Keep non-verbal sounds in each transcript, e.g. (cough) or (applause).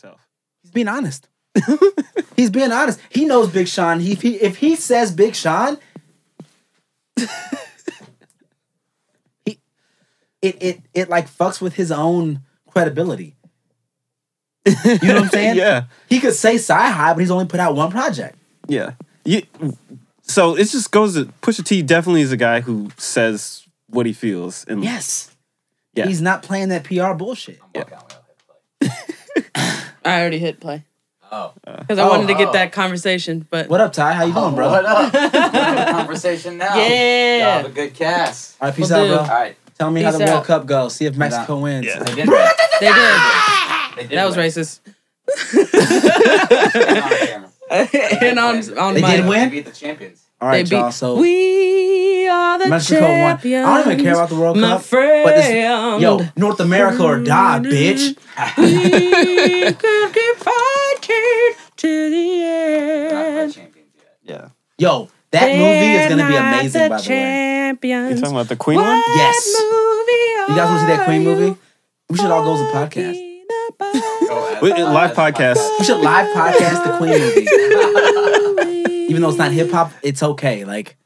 himself. He's being honest. (laughs) He's being honest. He knows Big Sean. He, if he if he says Big Sean, (laughs) he it it it like fucks with his own credibility. You know what I'm (laughs) saying? yeah, He could say CyHi, but he's only put out one project. yeah. You, so it just goes to Pusha T. Definitely is a guy who says what he feels, and Yes. Yeah. He's not playing that PR bullshit. I'm I already hit play Oh. Uh, because I Oh, wanted to get oh. that conversation. But What up, Ty? How you doing, bro? Oh, what up? (laughs) Conversation now. Yeah. Y'all have a good cast. All right, peace Will out, do. bro. All right. Tell me how the Peace World. Cup goes. See if Mexico wins. Yeah. They did. they did. They did. That was win. racist. On camera. (laughs) and on on They my did win? They beat the champions. All right, they beat- y'all. So we are the Mexico won. I don't even care about the World my Cup. friend. But this, yo, North America or die, bitch. (laughs) we could keep fighting to the They're not end. champions yet. yeah. Yo, that movie is gonna be They're amazing. the By the way, You talking about the Queen What one? Yes. movie you guys want to see that Queen movie? We should all go as a podcast. talking Go live podcast. We should live podcast the Queen movie. (laughs) about? Even though it's not hip hop, it's okay. Like,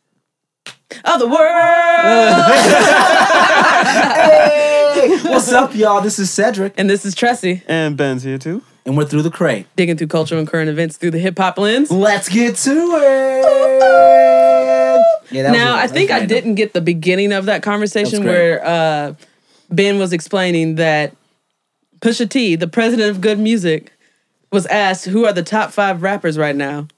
of the world. (laughs) hey, what's up, y'all? This is Cedric, and this is Tressie And Ben's here too. and we're through the crate. digging through culture and current events through the hip hop lens. Let's get to it. Yeah, that was now, a- I think I didn't get the beginning of that conversation That's where uh, Ben was explaining that Pusha T, the president of good music, was asked who are the top five rappers right now,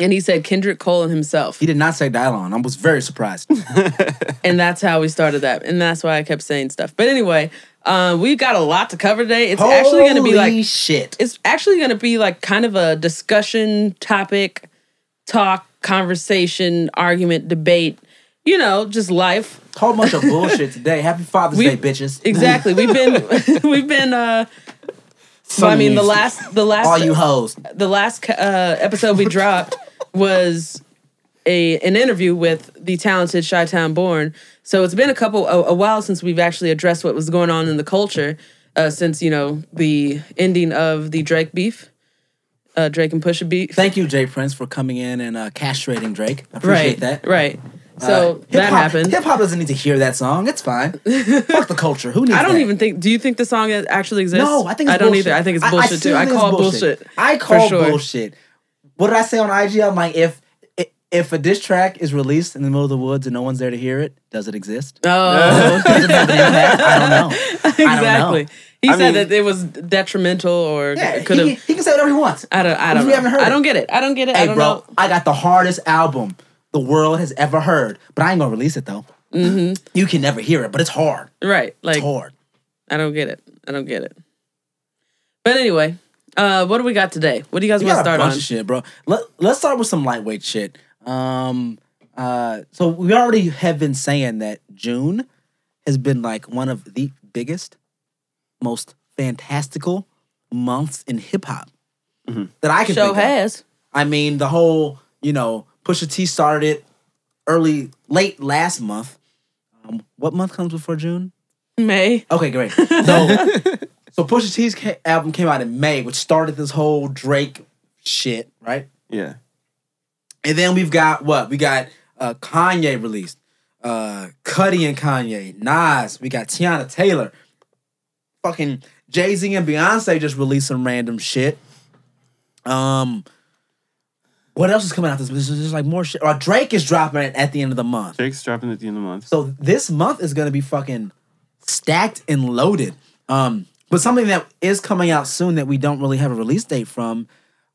and he said Kendrick Cole and himself, He did not say Dylon. I was very surprised. (laughs) and that's how we started that, and that's why I kept saying stuff. But anyway, uh, we've got a lot to cover today. It's actually going to be like shit. it's actually going to be like kind of a discussion topic, talk, conversation, argument, debate. You know, just life. Whole bunch of (laughs) bullshit today. Happy Father's We- Day, bitches. Exactly. We've been (laughs) we've been uh Some I mean the last the last All you hoes. the last uh episode we dropped was a an interview with the talented Chi-Town Born. So it's been a couple a, a while since we've actually addressed what was going on in the culture uh since, you know, the ending of the Drake beef. Uh Drake and Pusha beef. Thank you, J. Prince, for coming in and uh, castrating Drake. I appreciate right. that. Right. Uh, So that happened. Hip hop doesn't need to hear that song. It's fine. (laughs) Fuck the culture. Who needs I don't that? even think. Do you think the song actually exists? No, I think it's I don't bullshit. either. I think it's I- I bullshit too. I call bullshit. I call sure. bullshit. What did I say on IG? I'm like, if if a diss track is released in the middle of the woods and no one's there to hear it, does it exist? Oh, Does it have an impact? I don't know. I don't know. exactly. He I said mean- that it was detrimental or Yeah, could he, have. he can say whatever he wants. I don't. I don't. We Know. haven't heard I don't get it. I don't get it. I Hey, don't bro, know. I got the hardest album the world has ever heard, but I ain't gonna release it though. Mm-hmm. You can never hear it, but it's hard. Right. Like It's hard. I don't get it. I don't get it. But anyway, uh, what do we got today? What do you guys want to got a start bunch on? of shit, bro. Let, let's start with some lightweight shit. Um, uh, so we already have been saying that June has been like one of the biggest, most fantastical months in hip hop that I can Show think of. has. I mean, the whole, you know, Pusha T started it early, late last month. Um, what month comes before June? May. Okay, great. (laughs) So, so Pusha T's ca- album came out in May, which started this whole Drake shit, right? Yeah. And then we've got what? We got uh, Kanye released, uh, Cudi and Kanye, Nas. We got Teyana Taylor. Fucking Jay Z and Beyonce just released some random shit. Um, what else is coming out this? This is like more shit. Or Drake is dropping it at the end of the month. Drake's dropping at the end of the month. So this month is gonna be fucking stacked and loaded. Um, but something that is coming out soon that we don't really have a release date from.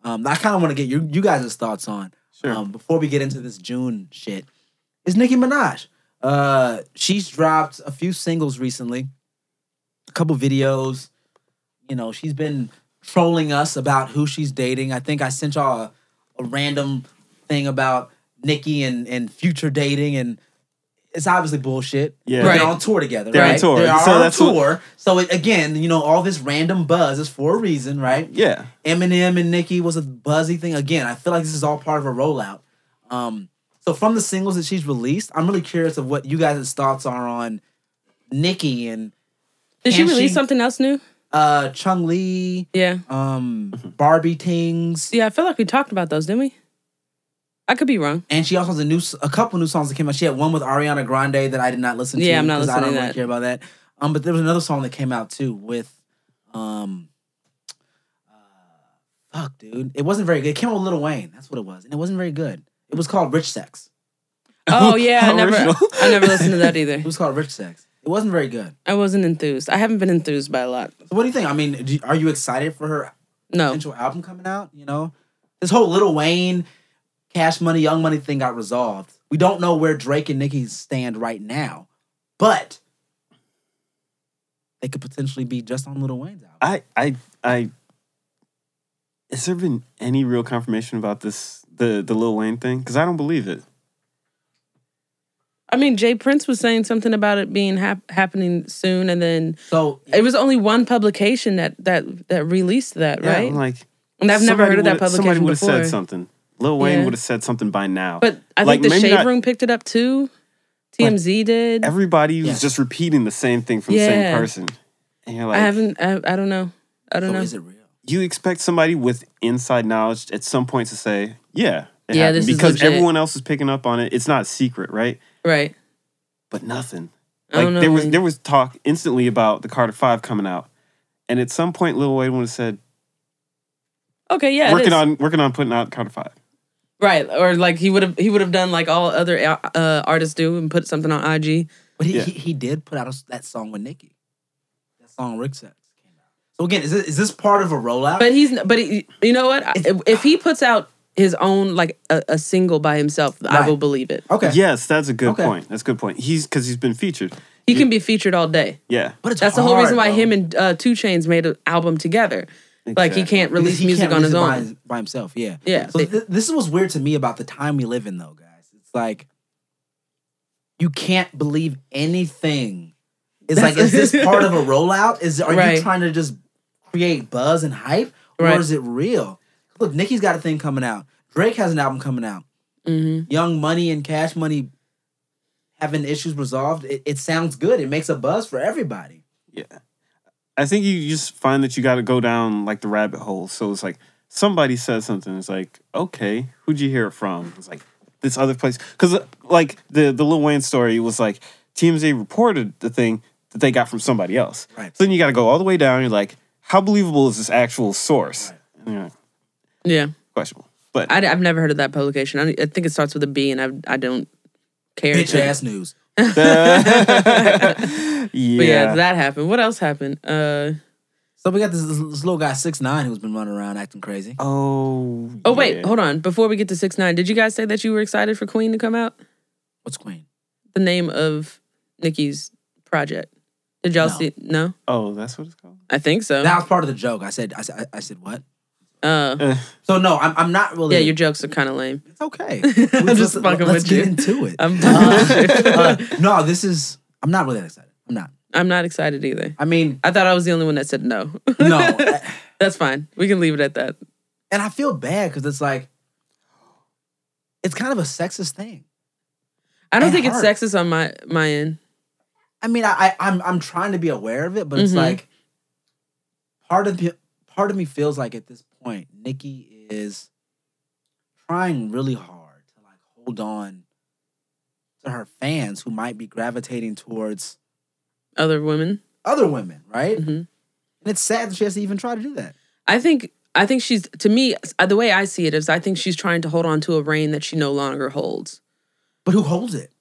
Um, I kind of want to get you you guys' thoughts on. Sure. Um, before we get into this June shit, is Nicki Minaj. Uh, she's dropped a few singles recently, a couple videos. You know, she's been trolling us about who she's dating. I think I sent y'all a, a random thing about Nicki and, and future dating, and it's obviously bullshit. Yeah. Right. They're on tour together. They're on right? tour. They are So on that's what- tour. So it, again, you know, all this random buzz is for a reason, right? yeah. Eminem and Nicki was a buzzy thing. Again, I feel like this is all part of a rollout. Um, so from the singles that she's released, I'm really curious of what you guys' thoughts are on Nicki and Did she release she- something else new? Uh, Chun-Li, Yeah. um, Barbie Tingz, Yeah, I feel like we talked about those, didn't we? I could be wrong. and she also has a new, a couple new songs that came out. She had one with Ariana Grande that I did not listen to. Yeah, I'm not 'cause I listening don't to really that. care about that. Um, but there was another song that came out too with, um, uh, fuck, dude, it wasn't very good. It came out with Lil Wayne. That's what it was, and it wasn't very good. It was called Rich Sex. Oh (laughs) yeah, I never I never listened to that either. (laughs) It was called Rich Sex. It wasn't very good. I wasn't enthused. I haven't been enthused by a lot. So what do you think? I mean, do, are you excited for her No. potential album coming out? You know, this whole Little Wayne, Cash Money, Young Money thing got resolved. We don't know where Drake and Nicki stand right now, but they could potentially be just on Little Wayne's album. I, I, I. Has there been any real confirmation about this, the the Lil Wayne thing? Because I don't believe it. I mean, J. Prince was saying something about it being hap- happening soon, and then So it was only one publication that that that released that, Yeah, right? I'm like and I've never heard of that would've- Somebody publication would have before. said something. Lil Wayne Yeah. would have said something by now. But I Like, think the maybe Shade not- Room picked it up too. TMZ did. everybody was Yes. just repeating the same thing from the same person, and you're like, I haven't. I, I don't know. I don't so know. is it real? you expect somebody with inside knowledge at some point to say, "Yeah, it Yeah, happened," this is because legit. everyone else is picking up on it. It's not a secret, right? right. But nothing. I Like don't know. there was man. there was talk instantly about the Carter Five coming out, and at some point, Lil Wayne would have said, okay, yeah, "Working is. on working on putting out Carter 5. Right, or like he would have he would have done like all other uh, artists do and put something on IG. But he, Yeah. he, he did put out a, that song with Nicki. That song Rich Sex came out. So again, is this, is this part of a rollout? But he's but he, you know what? If, if he puts out his own like a, a single by himself, I will believe it. okay. Yes, that's a good Okay. point. That's a good point. He's because he's been featured. He can be featured all day. Yeah, But it's That's the whole reason why bro. him and uh, 2 Chainz made an album together. Like he can't release he music can't on his release it by own. his- by himself. Yeah. Yeah, So they- th- this is what's weird to me about the time we live in, though, guys. It's like you can't believe anything. It's like, is this (laughs) part of a rollout? Is are Right. you trying to just create buzz and hype, or Right. is it real? Look, Nicki's got a thing coming out. Drake has an album coming out. hmm Young Money and Cash Money having issues resolved. It, it sounds good. It makes a buzz for everybody. Yeah. I think you just find that you got to go down like the rabbit hole. So it's like somebody says something. It's like, okay, who'd you hear it from? It's like this other place. Because like the, the Lil Wayne story was like TMZ reported the thing that they got from somebody else. Right. So then you got to go all the way down. You're like, how believable is this actual source? And you're like, Yeah, questionable. But I, have never heard of that publication. I, I think it starts with a B, and I I don't care. Bitch ass news. Yeah. But yeah, that happened. What else happened? Uh So we got this, this little guy six nine who's been running around acting crazy. oh. oh wait, yeah. hold on. Before we get to six nine, did you guys say that you were excited for Queen to come out? What's Queen? The name of Nicki's project. Did y'all No. see? No, Oh, that's what it's called. I think so. That was part of the joke. I said, I said, I said what? Uh, Uh, So no, I'm, I'm not really. yeah, your jokes are kind of lame. It's okay. (laughs) I'm just Let's- fucking let's with get you. into it. I'm, Uh, (laughs) no, this is. I'm not really that excited. I'm not. I'm not excited either. I mean, I thought I was the only one that said no. no, (laughs) That's fine. We can leave it at that. and I feel bad because it's like, it's kind of a sexist thing. I don't And think it's sexist on my my end. I mean, I, I I'm I'm trying to be aware of it, but it's Mhm. like part of me, part of me feels like at this point, Nicki is trying really hard to like hold on to her fans who might be gravitating towards Other women. other women, right? hmm And it's sad that she has to even try to do that. I think I think she's to me uh, the way I see it is I think she's trying to hold on to a reign that she no longer holds. But who holds it?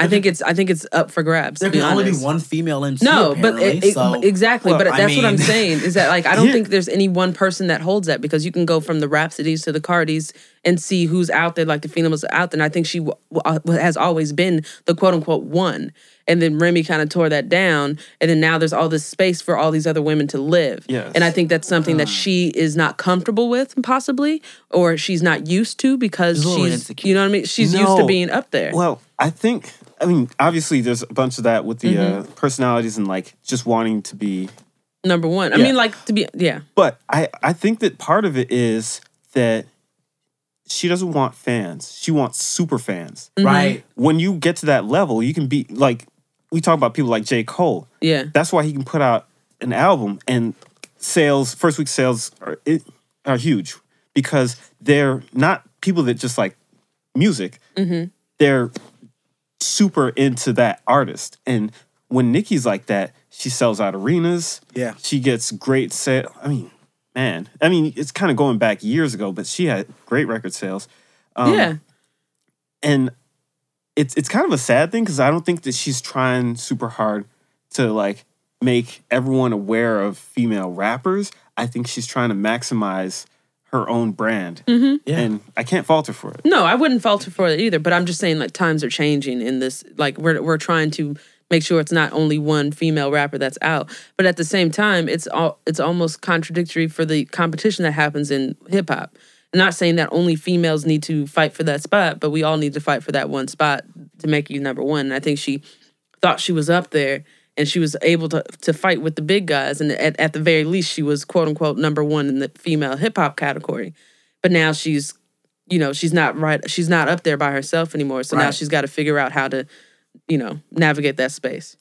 I think it's I think it's up for grabs. There can only be one female MC. No, but it, it- so exactly. Well, but I that's what I'm saying is that like I don't Yeah. (laughs) think there's any one person that holds that because you can go from the Rapsodys to the Cardis and see who's out there, like the female females out there. And I think she w- w- uh, has always been the quote unquote one. And then Remy kind of tore that down, and then now there's all this space for all these other women to live. Yes. And I think that's something that she is not comfortable with, possibly, or she's not used to because She's she's, you know what I mean. She's used to being up there. Well, I think I mean obviously there's a bunch of that with the uh, Mm-hmm. personalities and like just wanting to be. Number one, I Yeah. mean, like to be, yeah, But I I think that part of it is that she doesn't want fans. She wants super fans. Mm-hmm. right. When you get to that level, you can be like we talk about people like J Cole. yeah. That's why he can put out an album and sales first week sales are it, are huge because they're not people that just like music. They're super into that artist. And when Nicki's like that, she sells out arenas. Yeah. She gets great sale. I mean, man. I mean, it's kind of going back years ago, but she had great record sales. Um, yeah. and it's it's kind of a sad thing because I don't think that she's trying super hard to like make everyone aware of female rappers. I think she's trying to maximize her own brand, Mm-hmm. Yeah. and I can't falter for it. No, I wouldn't falter for it either. But I'm just saying, like times are changing in this. Like we're we're trying to make sure it's not only one female rapper that's out, but at the same time, it's all it's almost contradictory for the competition that happens in hip hop. Not saying that only females need to fight for that spot, but we all need to fight for that one spot to make you number one. And I think she thought she was up there and she was able to to fight with the big guys. And at, at the very least, she was quote unquote number one in the female hip hop category. But now she's, you know, she's not right. She's not up there by herself anymore. So now she's got to figure out how to, you know, navigate that space.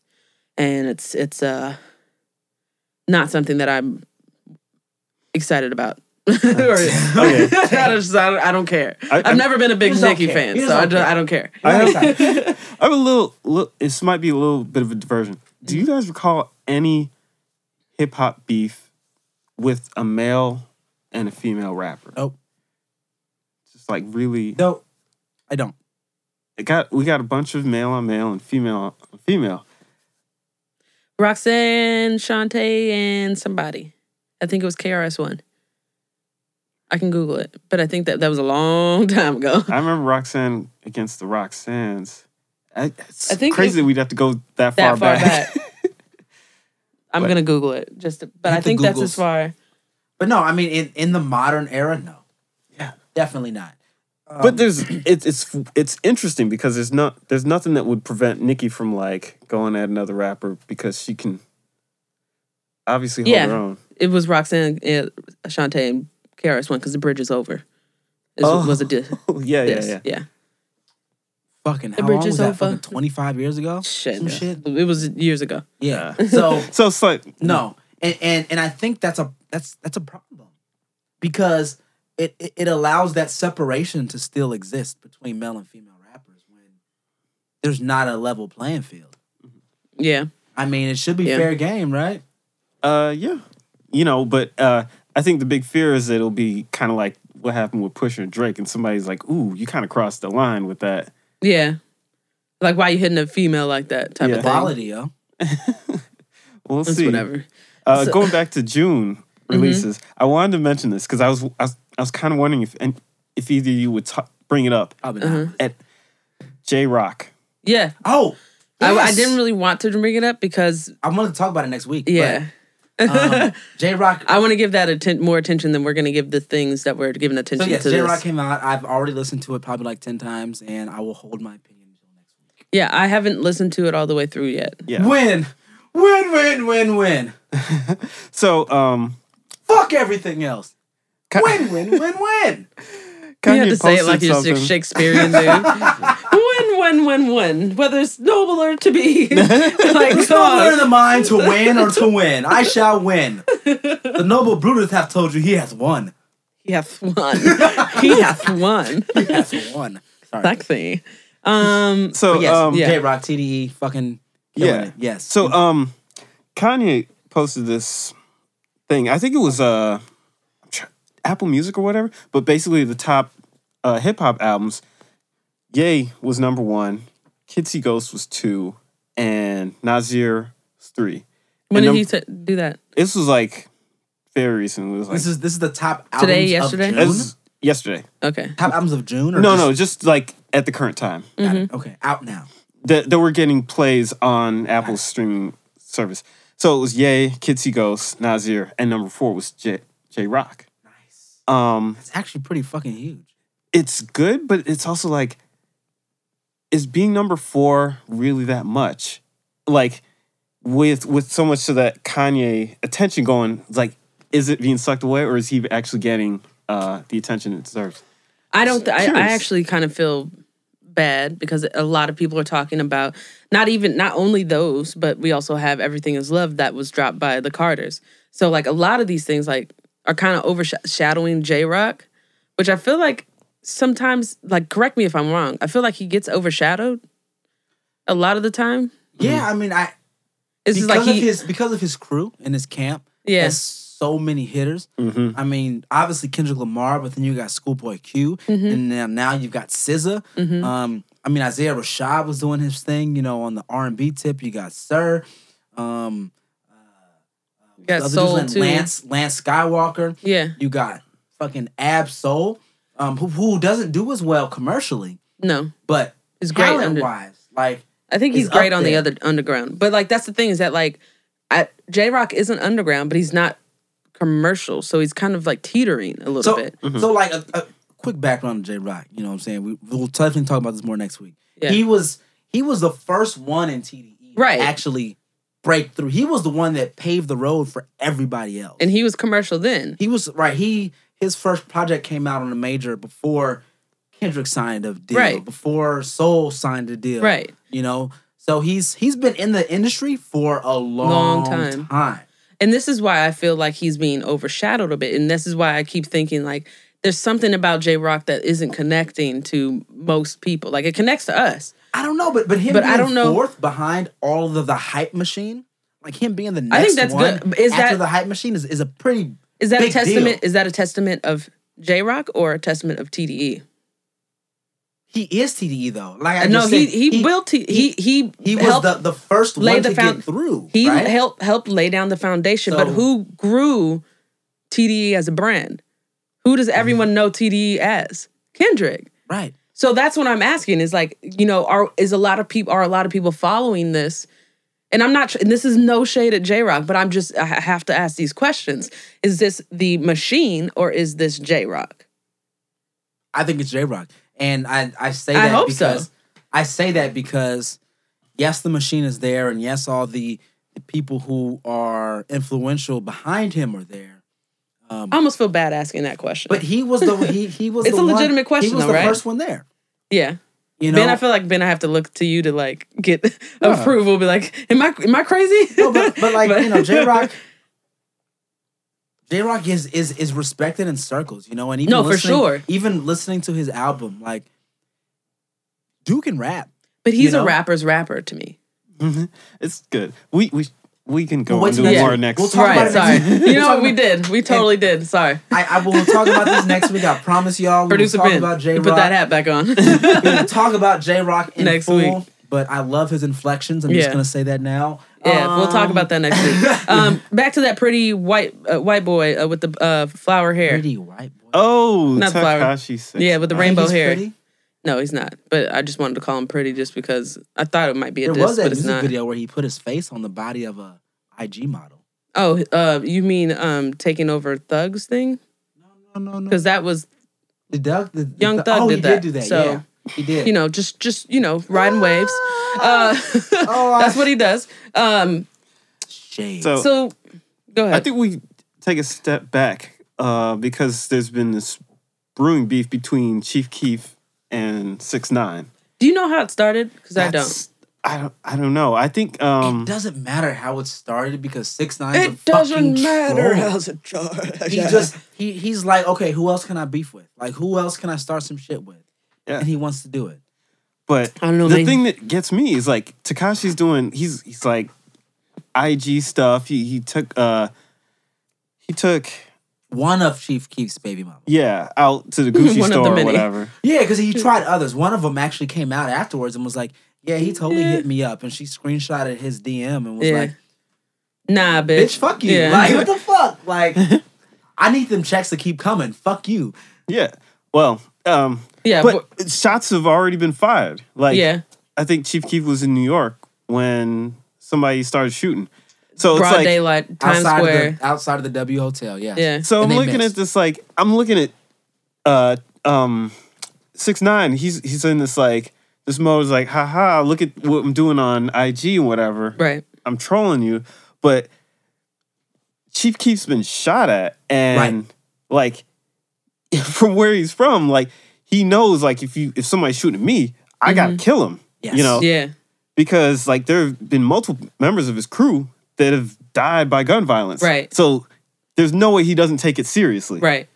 And it's it's uh not something that I'm excited about. (laughs) or, Okay. (laughs) I, just, I, don't, I don't care. I- I, I- have never been a big just Nicki care. fan, You just so I don't don't, care. I don't care. I You're have. (laughs) I have a little, little. This might be a little bit of a diversion. Do you guys recall any hip hop beef with a male and a female rapper? Nope. Just like really, No, I don't. it got we got a bunch of male on male and female on female. Roxanne, Shanté, and somebody. I think it was KRS One. I can Google it, but I think that that was a long (laughs) time ago. I remember Roxanne against the Roxannes. I, it's I think crazy it- that we'd have to go that far, that far back. back. (laughs) I'm But- gonna Google it just, to, but I the think that's as far. But no, I mean, in, in the modern era, no. Yeah. Definitely not. Um, but there's it's it's it's interesting because there's not there's nothing that would prevent Nicki from like going at another rapper because she can obviously hold Yeah. her own. It was Roxanne, uh, Shanté, and KRS One because the bridge is over. Is, Oh. Was a diss. Oh yeah, yeah, yeah. yeah. Fucking, The how bridge long is was that? over. Fucking 25 years ago? Shit. Some shit? It was years ago. Yeah. Yeah. (laughs) So, (laughs) So it's like no. And, and and I think that's a that's that's a problem because it, it it allows that separation to still exist between male and female rappers when there's not a level playing field. Yeah. I mean, it should be Yeah. fair game, right? Uh, yeah, you know, but uh, I think the big fear is that it'll be kind of like what happened with Pusha and Drake, and somebody's like, "Ooh, you kind of crossed the line with that." Yeah. Like why you hitting a female like that type Yeah. of thing. Quality, yo. (laughs) We'll It's see. whatever. Uh, So- going back to June releases, I wanted to mention this because I was I was, I was kind of wondering if and if either of you would ta- bring it up Uh-huh. at Jay Rock. Yeah. Oh, I, I didn't really want to bring it up because I wanted to talk about it next week. yeah. Um, (laughs) Jay Rock. I want to give that atten- more attention than we're going to give the things that we're giving So attention yes, to. Jay Rock came out. I've already listened to it probably like ten times, and I will hold my opinion until next week. Yeah, I haven't listened to it all the way through yet. Yeah. Win, win, win, win, win. So, um, Fuck everything else. Ka- Win, win, win, win. Kanye you have to say it posted like you're something. Shakespearean, dude. (laughs) (laughs) win, win, win, win. Whether it's nobler to be. (laughs) like, It's come nobler in the mind to win or to win. I shall win. The noble Brutus hath told you he hath won. He hath won. (laughs) he hath won. (laughs) He hath won. Sorry. Sexy. Um, So, But yes, um, yeah. Jay Rock, TDE, fucking Yeah. it. Yes. So, um, Kanye posted this thing. I think it was uh, Apple Music or whatever. But basically, the top uh, hip hop albums. Ye was number one. Kids See Ghost was two, and Nasir was three. when And did num- he t- do that? This was like very recently. It was like this is this is the top albums Today, of yesterday? June? this is yesterday. Okay. top albums of June. Or No, just- no, just like at the current time. Got it. Okay, out now. that that we're getting plays on Apple's streaming service. So it was Ye, Kids See Ghost, Nasir, and number four was J Jay Rock. Nice. Um, It's actually pretty fucking huge. it's good, but it's also like, is being number four really that much? Like, with with so much of that Kanye attention going, like, is it being sucked away, or is he actually getting uh, the attention it deserves? I don't. Th- I, I actually kind of feel bad because a lot of people are talking about not even not only those, but we also have Everything Is Love that was dropped by the Carters. So like a lot of these things like are kind of overshadowing Jay Rock, which I feel like sometimes like correct me if I'm wrong. I feel like he gets overshadowed a lot of the time. Yeah, I mean, I It's just because like of he his because of his crew and his camp. Yeah. has so many hitters. Mhm. I mean, obviously Kendrick Lamar, but then you got Schoolboy Q, Mhm. and now now you've got SZA. Mhm. Um, I mean Isaiah Rashad was doing his thing, you know, on the R and B tip. You got Sir, um, You got the dude's Soul too. Lance Lance Skywalker. Yeah. You got fucking Ab Soul, um, who, who doesn't do as well commercially, No. but He's great talent under wise, like I think he's great up on the other underground. But like that's the thing is that like Jay Rock isn't underground, but he's not commercial. So he's kind of like teetering a little so bit. so like a, a quick background on Jay Rock. You know what I'm saying? We, we'll definitely talk about this more next week. Yeah. He was he was the first one in TDE Right. actually break through. He was the one that paved the road for everybody else. And he was commercial then. he was right. He his first project came out on a major before Kendrick signed a deal, Right. before Soul signed a deal, Right. You know, so he's he's been in the industry for a long, Long time. time. And this is why I feel like he's being overshadowed a bit. And this is why I keep thinking like there's something about Jay Rock that isn't connecting to most people. Like it connects to us. I don't know, but but him But being I don't know- fourth behind all of the, the hype machine, like him being the next I think that's one good. Is after that- the hype machine is, is a pretty Is that a testament? deal. Is that a testament of Jay Rock or a testament of TDE? he is TDE though. Like I no, he, said, he built he he he, he was the, the first one the to found- get through. He right? helped helped lay down the foundation, but who grew TDE as a brand? Who does everyone know TDE as? Kendrick. right. So that's what I'm asking is like, you know, are is a lot of people are a lot of people following this? And I'm not and this is no shade at Jay Rock, but I'm just I have to ask these questions. Is this the machine or is this Jay Rock? I think it's Jay Rock, and I I say I that so. because I say that because yes, the machine is there, and yes, all the, the people who are influential behind him are there. Um, I almost feel bad asking that question. but he was the he he was (laughs) It's a one- legitimate question He was though, the right? first one there. yeah. You know, ben, I feel like Ben, I have to look to you to like get (laughs) Yeah. approval. Be like, am I am I crazy? no, but but (laughs) like you know, (laughs) Jay Rock. Jay Rock is is is respected in circles, you know, and even No, for sure. Even listening to his album, like Duke can rap. but he's You know? a rapper's rapper to me. Mhm. It's good. We we we can go We'll wait into next more week. next. We'll talk right, about it sorry. next week. you We'll know what we did? We totally did. Sorry. I, I will talk about this next week. I (laughs) promise y'all. We will Producer talk Ben, about J you put that hat back on. We will talk about Jay Rock Next full. week. But I love his inflections. I'm just gonna say that now. Yeah, we'll talk Um, about that next week. (laughs) Um, back to that pretty white uh, white boy uh, with the uh, flower hair. Pretty white boy. Oh, Not the flower. Tekashi Six. Yeah, with the I rainbow he's hair. pretty. No, he's not. But I just wanted to call him pretty just because I thought it might be a There diss, was that but it's music not. video where he put his face on the body of a IG model. Oh, uh, you mean um, taking over Thugs thing? No, no, no. Because that was The Doug, the, the Young Thug- Thug oh, did he that. did do that. So, yeah, he did. you know just just you know riding waves. Uh, Oh, (laughs) I- that's what he does. Um, Shade. So, so go ahead. I think we take a step back uh, because there's been this brewing beef between Chief Keef and Six Nine. Do you know how it started? Because I don't. I don't. I don't know. I think. Um, it doesn't matter how it started because six nine. It doesn't matter how's it started. He just he he's like, okay, who else can I beef with? Like, who else can I start some shit with? Yeah. And he wants to do it. But I don't know, the man. thing that gets me is like Tekashi's doing. He's he's like IG stuff. He he took uh he took One of Chief Keef's baby mama. yeah out to the (laughs) Gucci One of the store or many. whatever. (laughs) Yeah, because he tried others. One of them actually came out afterwards and was like, "Yeah, he totally Yeah. hit me up," and she screenshotted his DM and was Yeah. like, Nah, bitch. "Bitch, fuck you! Yeah. Like, what the (laughs) fuck? Like, I need them checks to keep coming. Fuck you." Yeah. Well, um, yeah, but shots have already been fired. Like yeah. I think Chief Keef was in New York when somebody started shooting. So it's Broad like daylight, Times outside Square. of the outside of the W Hotel. Yeah. yeah. So And I'm looking missed. at this like I'm looking at uh um six nine. He's he's in this like this mode is like haha look at what I'm doing on IG and whatever. Right. I'm trolling you, but Chief Keef's been shot at and like (laughs) from where he's from, like he knows like if you if somebody's shooting at me, I gotta kill him. Yes. You know, Yeah. because like there have been multiple members of his crew that have died by gun violence. Right. So there's no way he doesn't take it seriously. Right.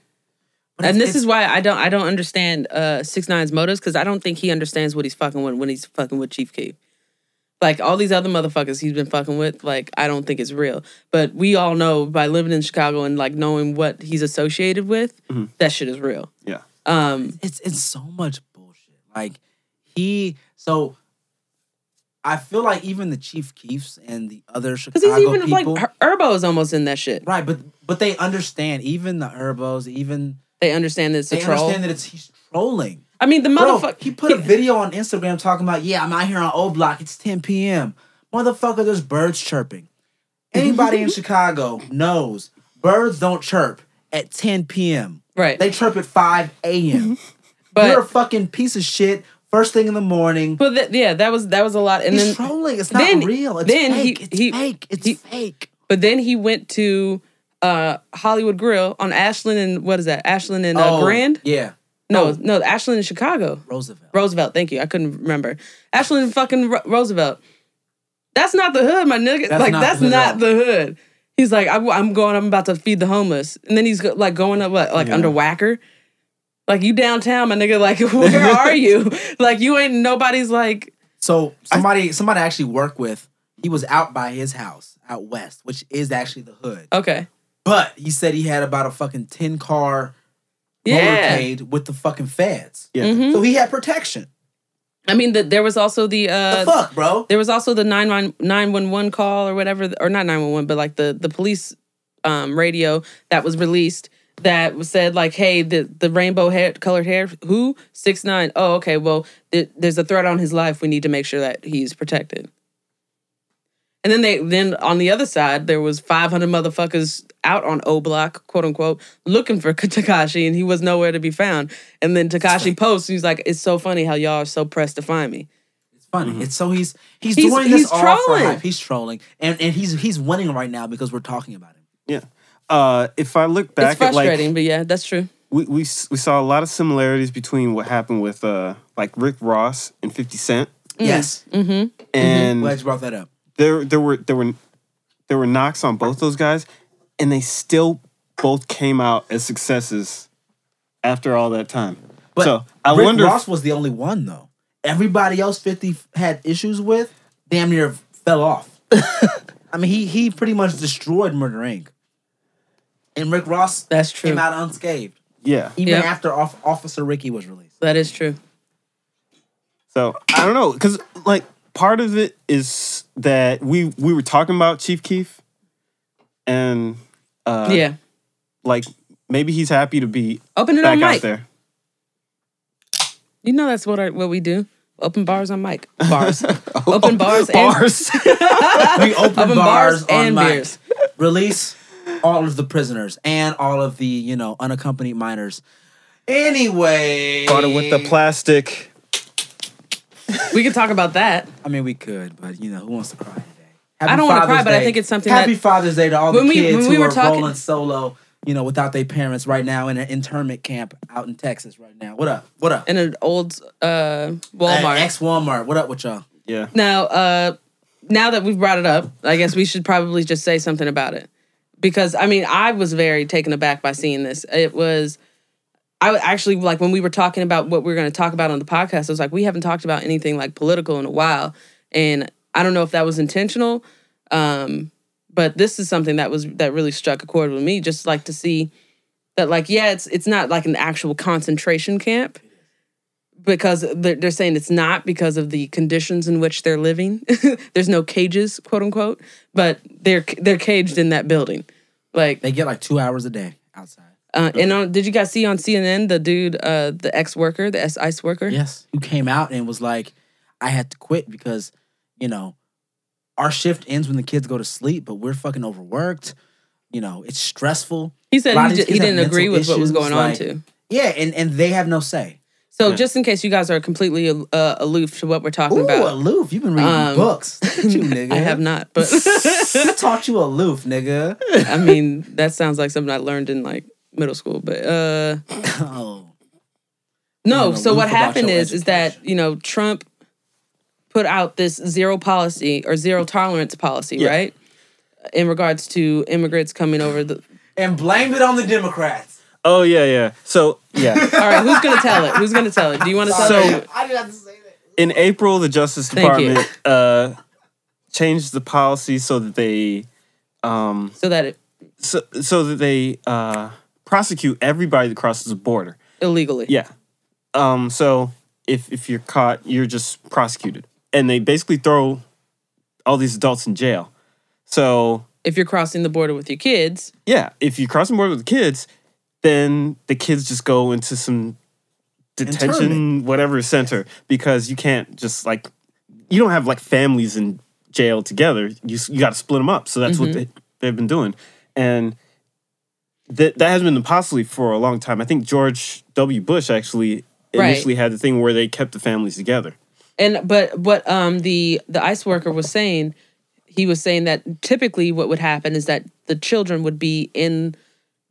But and this is why I don't I don't understand uh six nine's motives because I don't think he understands what he's fucking with when he's fucking with Chief Keef. Like all these other motherfuckers he's been fucking with, like I don't think it's real. But we all know by living in Chicago and like knowing what he's associated with, that shit is real. Yeah. Um, it's it's so much bullshit. Like he so I feel like even the Chief Keefs and the other Chicago. because he's even people, like Her- Herbo is almost in that shit. right? But but they understand. Even the Herbos, even They understand that it's a they troll. understand that it's he's trolling. I mean, the motherfucker. he put a video on Instagram talking about, yeah, I'm out here on O Block. It's 10 p.m. Motherfucker, there's birds chirping. (laughs) Anybody in Chicago knows birds don't chirp at 10 p.m. Right. They chirp at 5 a.m. (laughs) But- You're a fucking piece of shit. First thing in the morning. But yeah, that was that was a lot. And He's then trolling. It's not then- real. It's then fake. he- it's he- fake. It's he- fake. But then he went to uh, Hollywood Grill on Ashland and what is that? Ashland and uh, Oh, Grand? Yeah. No, Oh. no, Ashland in Chicago. Roosevelt. Roosevelt. Thank you. I couldn't remember. Ashland and fucking Ro- Roosevelt. That's not the hood, my nigga. That's like not that's the not the hood. He's like, I, am going. I'm about to feed the homeless, and then he's like going up what, like Yeah. under Wacker. Like you downtown, my nigga. Like (laughs) where are you? Like you ain't nobody's like. So somebody somebody I actually worked with, he was out by his house out west, which is actually the hood. Okay. But he said he had about a fucking 10 car Yeah. motorcade with the fucking feds. Yeah. Mhm. So he had protection. I mean, the, there was also the uh, the fuck, bro? There was also the 911 call or whatever, or not 911, but like the, the police um, radio that was released that said like, hey, the, the rainbow hair, colored hair, who? Six nine. Oh, okay. Well, th- there's a threat on his life. We need to make sure that he's protected. And then they then on the other side there was 500 motherfuckers out on O Block, quote unquote, looking for (laughs) Tekashi, and he was nowhere to be found. And then Tekashi posts, and he's like, "It's so funny how y'all are so pressed to find me." It's funny. Mm-hmm. It's so he's he's, He's- doing he's this all for trolling. hype. He's trolling, and and he's he's winning right now because we're talking about him. Yeah. Uh, if I look It's back at like frustrating, but yeah, that's true. we, we we saw a lot of similarities between what happened with uh like Rick Ross and Fifty Cent, Yes, Mm-hmm. and glad you brought that up. there there were there were there were knocks on both those guys, and they still both came out as successes after all that time. But so I Rick wonder. Ross if, was the only one though. Everybody else, Fifty had issues with, damn near fell off. (laughs) I mean, he he pretty much destroyed Murder Inc. And Rick Ross That's true. came out unscathed, yeah. even Yep. after Off- Officer Ricky was released. That is true. So I don't know because like part of it is that we we were talking about Chief Keef, and uh, yeah. like maybe he's happy to be Open it back on out mic. there. You know that's what I, what we do. Open bars on mic. Bars. (laughs) Open bars and Bars. (laughs) We open, Open bars, bars and on mic. beers. Release all of the prisoners and all of the you know unaccompanied minors. Anyway, Bought it with the plastic. we could talk about that. I mean, we could, but you know, who wants to cry today? I don't wanna cry, Father's but I think it's something Happy that- Father's Day to all When the we- kids when who were are talking- rolling solo, you know, without their parents right now in an internment camp out in Texas right now. What up? What up? In an old uh, Walmart. Ex Walmart. What up with y'all? Yeah. Now, uh, now that we've brought it up, I guess we should probably just say something about it. Because I mean, I was very taken aback by seeing this. It was, I actually like when we were talking about what we are going to talk about on the podcast. I was like, we haven't talked about anything like political in a while, and I don't know if that was intentional. Um, but this is something that was that really struck a chord with me. Just like to see that, like, yeah, it's it's not like an actual concentration camp because they're, they're saying it's not because of the conditions in which they're living. (laughs) There's no cages, quote unquote, but they're they're caged in that building. Like, They get like two hours a day outside. uh, and on, did you guys see on CNN the dude, uh, the ex worker, the ex ICE worker? Yes. Who came out and was like, I had to quit because, you know, our shift ends when the kids go to sleep, but we're fucking overworked. You know, it's stressful. He said he, of ju- these he didn't agree with what was going like- on too. Yeah, and, and they have no say. So Yeah. just in case you guys are completely uh, aloof to what we're talking Ooh, about, aloof. You've been reading Um, books. You, (laughs) nigga. I have not, but (laughs) Who taught you aloof, nigga? I mean that sounds like something I learned in like middle school. But uh, (laughs) Oh. No, so what happened is is that you know Trump put out this zero policy or zero tolerance policy, Yeah. right? In regards to immigrants coming over the. and blamed it on the Democrats. Oh yeah, yeah. So yeah. (laughs) All right, who's gonna tell it? Who's gonna tell it? Do you want to tell So- it? I didn't have to say that. in April, the Justice Thank you. Department uh, changed the policy so that they um, So that it so, so that they uh, prosecute everybody that crosses the border. illegally. Yeah. Um, so if if you're caught, you're just prosecuted, and they basically throw all these adults in jail. So If you're crossing the border with your kids, yeah, if you cross the border with the kids, then the kids just go into some detention, whatever center, because you can't just like you don't have like families in jail together. You you got to split them up. So that's what they they've been doing, and that that has been impossible for a long time. I think George W. Bush actually Right. initially had the thing where they kept the families together. and but what um the the ice worker was saying, he was saying that typically what would happen is that the children would be in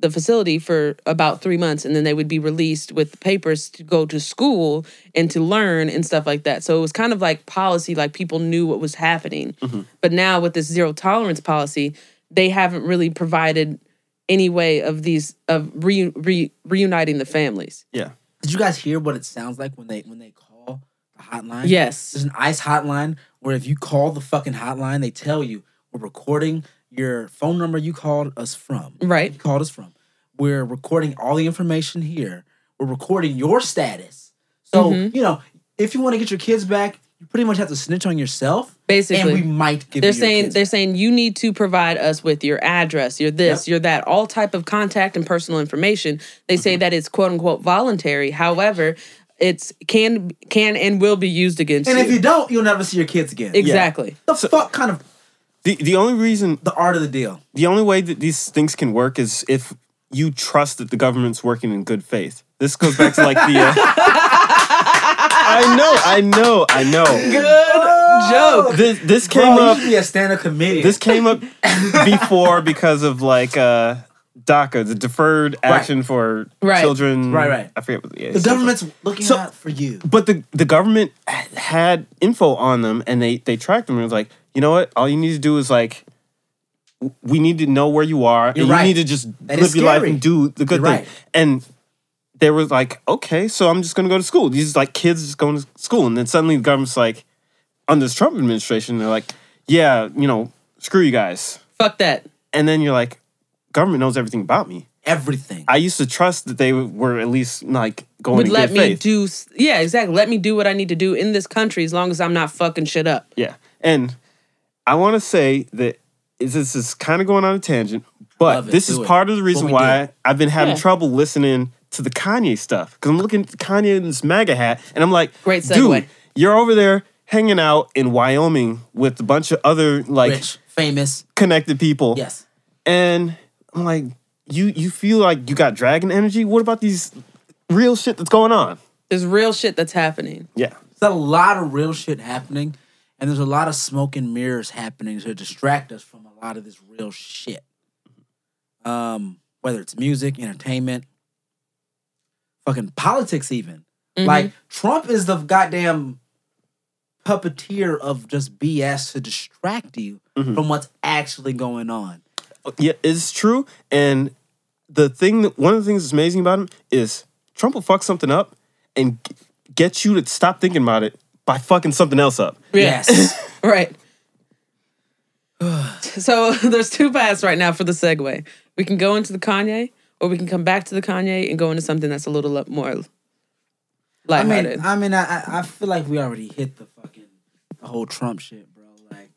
the facility for about three months and then they would be released with papers to go to school and to learn and stuff like that. So it was kind of like policy, like people knew what was happening. Mm-hmm. But now with this zero tolerance policy, they haven't really provided any way of these of re, re, reuniting the families. Yeah. Did you guys hear what it sounds like when they when they call the hotline? Yes. There's an ICE hotline where if you call the fucking hotline, they tell you we're recording your phone number you called us from. Right. You called us from. We're recording all the information here. We're recording your status. So, Mm-hmm. you know, if you want to get your kids back, you pretty much have to snitch on yourself. Basically. And we might give they're saying they're back. saying you need to provide us with your address your this Yep. your that all type of contact and personal information they Mm-hmm. say that it's quote unquote voluntary however it's can can and will be used against you. And you if you don't, you'll never see your kids again. exactly The fuck kind of The the only reason the art of the deal. the only way that these things can work is if you trust that the government's working in good faith. This goes back to like the. Uh, (laughs) I know, I know, I know. Good joke This this Bro, came you up. should be a stand-up comedian. This came up (laughs) before because of like uh, DACA, the Deferred Action for Right. Children. Right, right. I forget what. Yeah, the so- government's looking So- out for you. But the the government had info on them, and they they tracked them. And it was like, you know what? All you need to do is like, we need to know where you are, You're and right. you need to just That live your life and do the good You're thing. right. And they were like, okay, so I'm just gonna go to school. These like kids just going to school, and then suddenly the government's like, under this Trump administration, they're like, yeah, you know, screw you guys. fuck that And then you're like, government knows everything about me. Everything. I used to trust that they were at least like going would let me faith. do yeah exactly let me do what i need to do in this country as long as i'm not fucking shit up Yeah. And I want to say that this is kind of going on a tangent, but it. this Do is it. part of the reason we why I've been having Yeah. trouble listening to the Kanye stuff. Because I'm looking at Kanye in this MAGA hat, and I'm like, Great dude, you're over there hanging out in Wyoming with a bunch of other like Rich, famous. connected people. Yes. And I'm like, you you feel like you got dragon energy? What about these real shit that's going on? there's real shit that's happening Yeah. There's a lot of real shit happening, and there's a lot of smoke and mirrors happening to distract us from a lot of this real shit. Um, whether it's music, entertainment, fucking politics, even. Mm-hmm. Like Trump is the goddamn puppeteer of just BS to distract you from what's actually going on. Yeah, it's true. And the thing that one of the things that's amazing about him is Trump will fuck something up and get you to stop thinking about it by fucking something else up. Yes. (laughs) Right. (sighs) (sighs) so (laughs) there's two paths right now for the segue. We can go into the Kanye, or we can come back to the Kanye and go into something that's a little lo- more I lighthearted. mean, I mean, I, I- I feel like we already hit the fucking the whole Trump shit, bro. Like,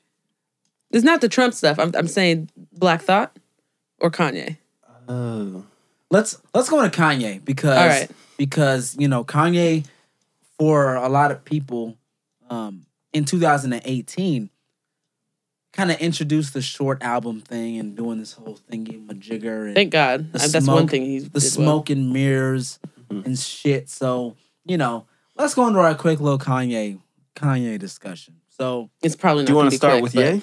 it's not the Trump stuff. I'm, I'm saying Black Thought or Kanye. Oh. let's let's go into Kanye because All right. because you know Kanye for a lot of people um, in 2018 kind of introduced the short album thing and doing this whole thingy majigger and Thank God. the that's smoke- one thing he's the did smoke and mirrors and shit. So you know, let's go into our quick little Kanye Kanye discussion. So It's probably not. Do you want gonna start quick, with but Ye?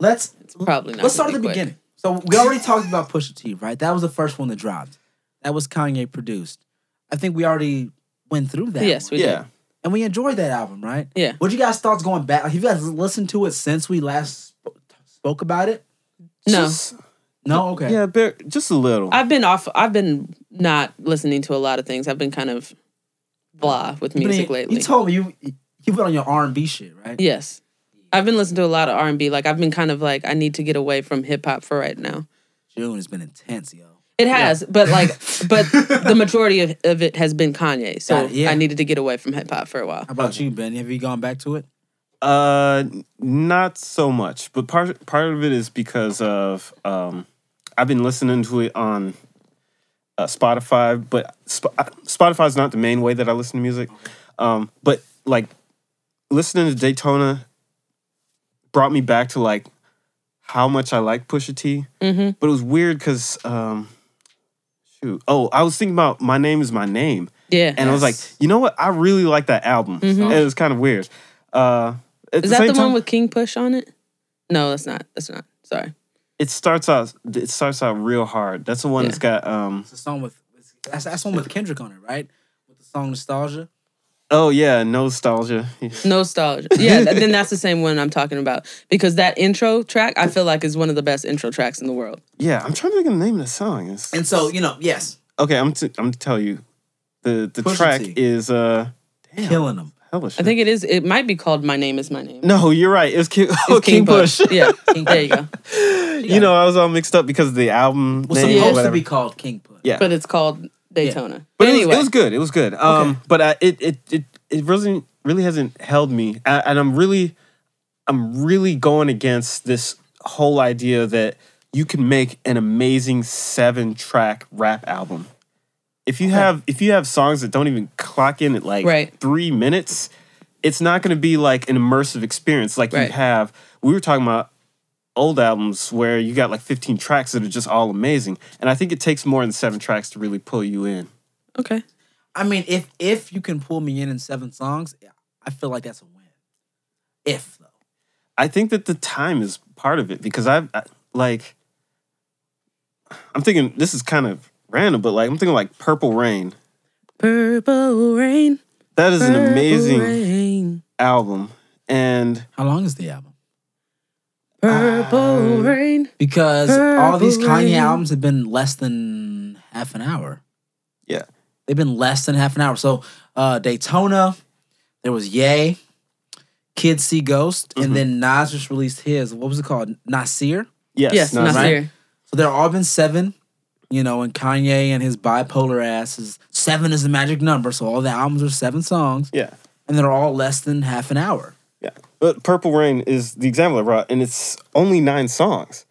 let's It's probably not. let's start at the quick. beginning. So we already talked about Pusha T, right? That was the first one that dropped. That was Kanye produced. I think we already went through that. Yes, one. we yeah. did. and we enjoyed that album, right? Yeah. What you guys thoughts going back? Have you guys listened to it since we last spoke about it? No. Just- No. Okay. Yeah, bare, just a little. I've been off. I've been not listening to a lot of things. I've been kind of blah with But music you- lately. You told me you you put on your R and B shit, right? yes, I've been listening to a lot of R and B. Like I've been kind of like I need to get away from hip hop for right now. June has been intense, yo. It has, but like, (laughs) but the majority of, of it has been Kanye. So Got yeah. I needed to get away from hip hop for a while. How about you, Ben? Have you gone back to it? Uh, not so much, but part part of it is because of um, I've been listening to it on uh, Spotify, but Sp- Spotify is not the main way that I listen to music. Um, but like listening to Daytona brought me back to like how much I like Pusha T. Mm-hmm. But it was weird because um, shoot, oh, I was thinking about my name is my name. Yeah. And I was like, you know what? I really like that album. Mhm. And it was kind of weird. Uh, at Is the that same the time, one with King Push on it? No, that's not. That's not. Sorry. it starts out it starts out real hard. That's the one Yeah. that's got um It's a song with that's that's one with Kendrick on it, right? With the song Nostalgia. Oh yeah, nostalgia. (laughs) Nostalgia. Yeah, then that's the same one I'm talking about because that intro track I feel like is one of the best intro tracks in the world. yeah, I'm trying to think of the name of the song. It's, And so you know, yes, okay, I'm t- I'm to tell you. The the Pusha track T. is uh killing them. hella I think it is. It might be called "My Name Is My Name." No, you're right. It's King, oh, It's King, Push. Yeah, King there you go. (laughs) you know, I was all mixed up because of the album Was name. or supposed to be called King Push. Yeah. But it's called Daytona. But But it was- anyway, it was, good. It was good. Um, but uh, it it it it really really hasn't held me, A- and I'm really I'm really going against this whole idea that you can make an amazing seven track rap album. If you have if you have songs that don't even clock in at like Right. three minutes, it's not going to be like an immersive experience like Right. you have. We were talking about old albums where you got like 15 tracks that are just all amazing, and I think it takes more than seven tracks to really pull you in. okay. I mean, if if you can pull me in in seven songs, I feel like that's a win. If though, I think that the time is part of it because I've I, like I'm thinking this is kind of random, but like I'm thinking like Purple Rain. Purple rain. That is an amazing rain, album, and how long is the album? Purple Uh, rain. Because all these Kanye Rain. albums have been less than half an hour. Yeah. they've been less than half an hour. So uh, Daytona, there was Yay, Kids See Ghost, Mhm. and then Nas just released his. What was it called? Nasir. yes, Yes, no, it's- Nasir. So there all been seven, you know, and Kanye and his bipolar ass is seven is the magic number. So all the albums are seven songs, yeah, and they're all less than half an hour. Yeah. But Purple Rain is the example I brought, and it's only nine songs,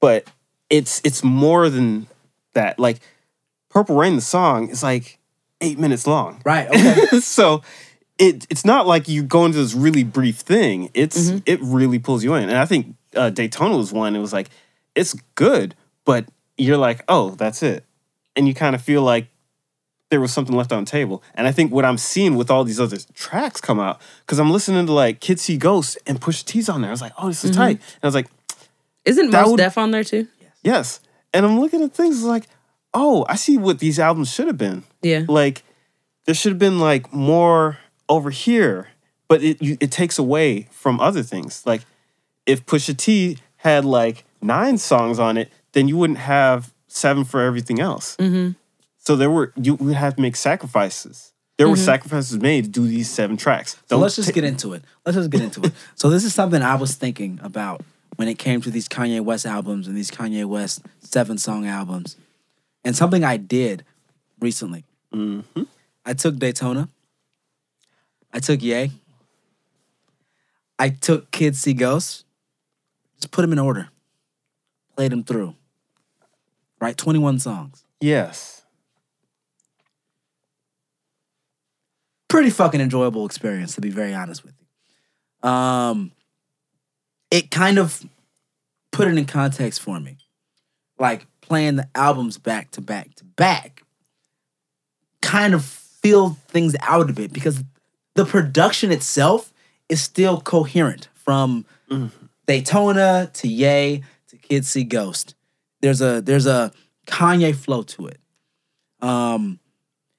but it's it's more than that. Like Purple Rain, the song is like eight minutes long. Right. (laughs) Okay. so it it's not like you go into this really brief thing. It's Mm-hmm. it really pulls you in. And I think uh, Daytona was one. It was like it's good, but you're like, oh, that's it, and you kind of feel like there was something left on the table. And I think what I'm seeing with all these other tracks come out because I'm listening to like Kids See Ghosts and Push T's on there. I was like, oh, this is Mm-hmm. tight. And I was like, Isn't Most would- Def on there too? yes. And I'm looking at things like, oh, I see what these albums should have been Yeah. like there should have been like more over here but it you, it takes away from other things like if Pusha T had like nine songs on it then you wouldn't have seven for everything else Mm-hmm. So there were you would have to make sacrifices there were sacrifices made to do these seven tracks So Don't let's just ta- get into it. Let's just get into it. So this is something I was thinking about when it came to these Kanye West albums and these Kanye West seven song albums, and something I did recently. Mhm. I took Daytona. I took Yay. I took Kids See Ghosts. Just put them in order. Played them through. Right, twenty one songs. yes pretty fucking enjoyable experience to be very honest with you. Um it kind of put it in context for me. Like playing the albums back to back to back kind of filled things out a bit because the production itself is still coherent from Mhm. Daytona to Yay to Kids See Ghost. There's a there's a Kanye flow to it. Um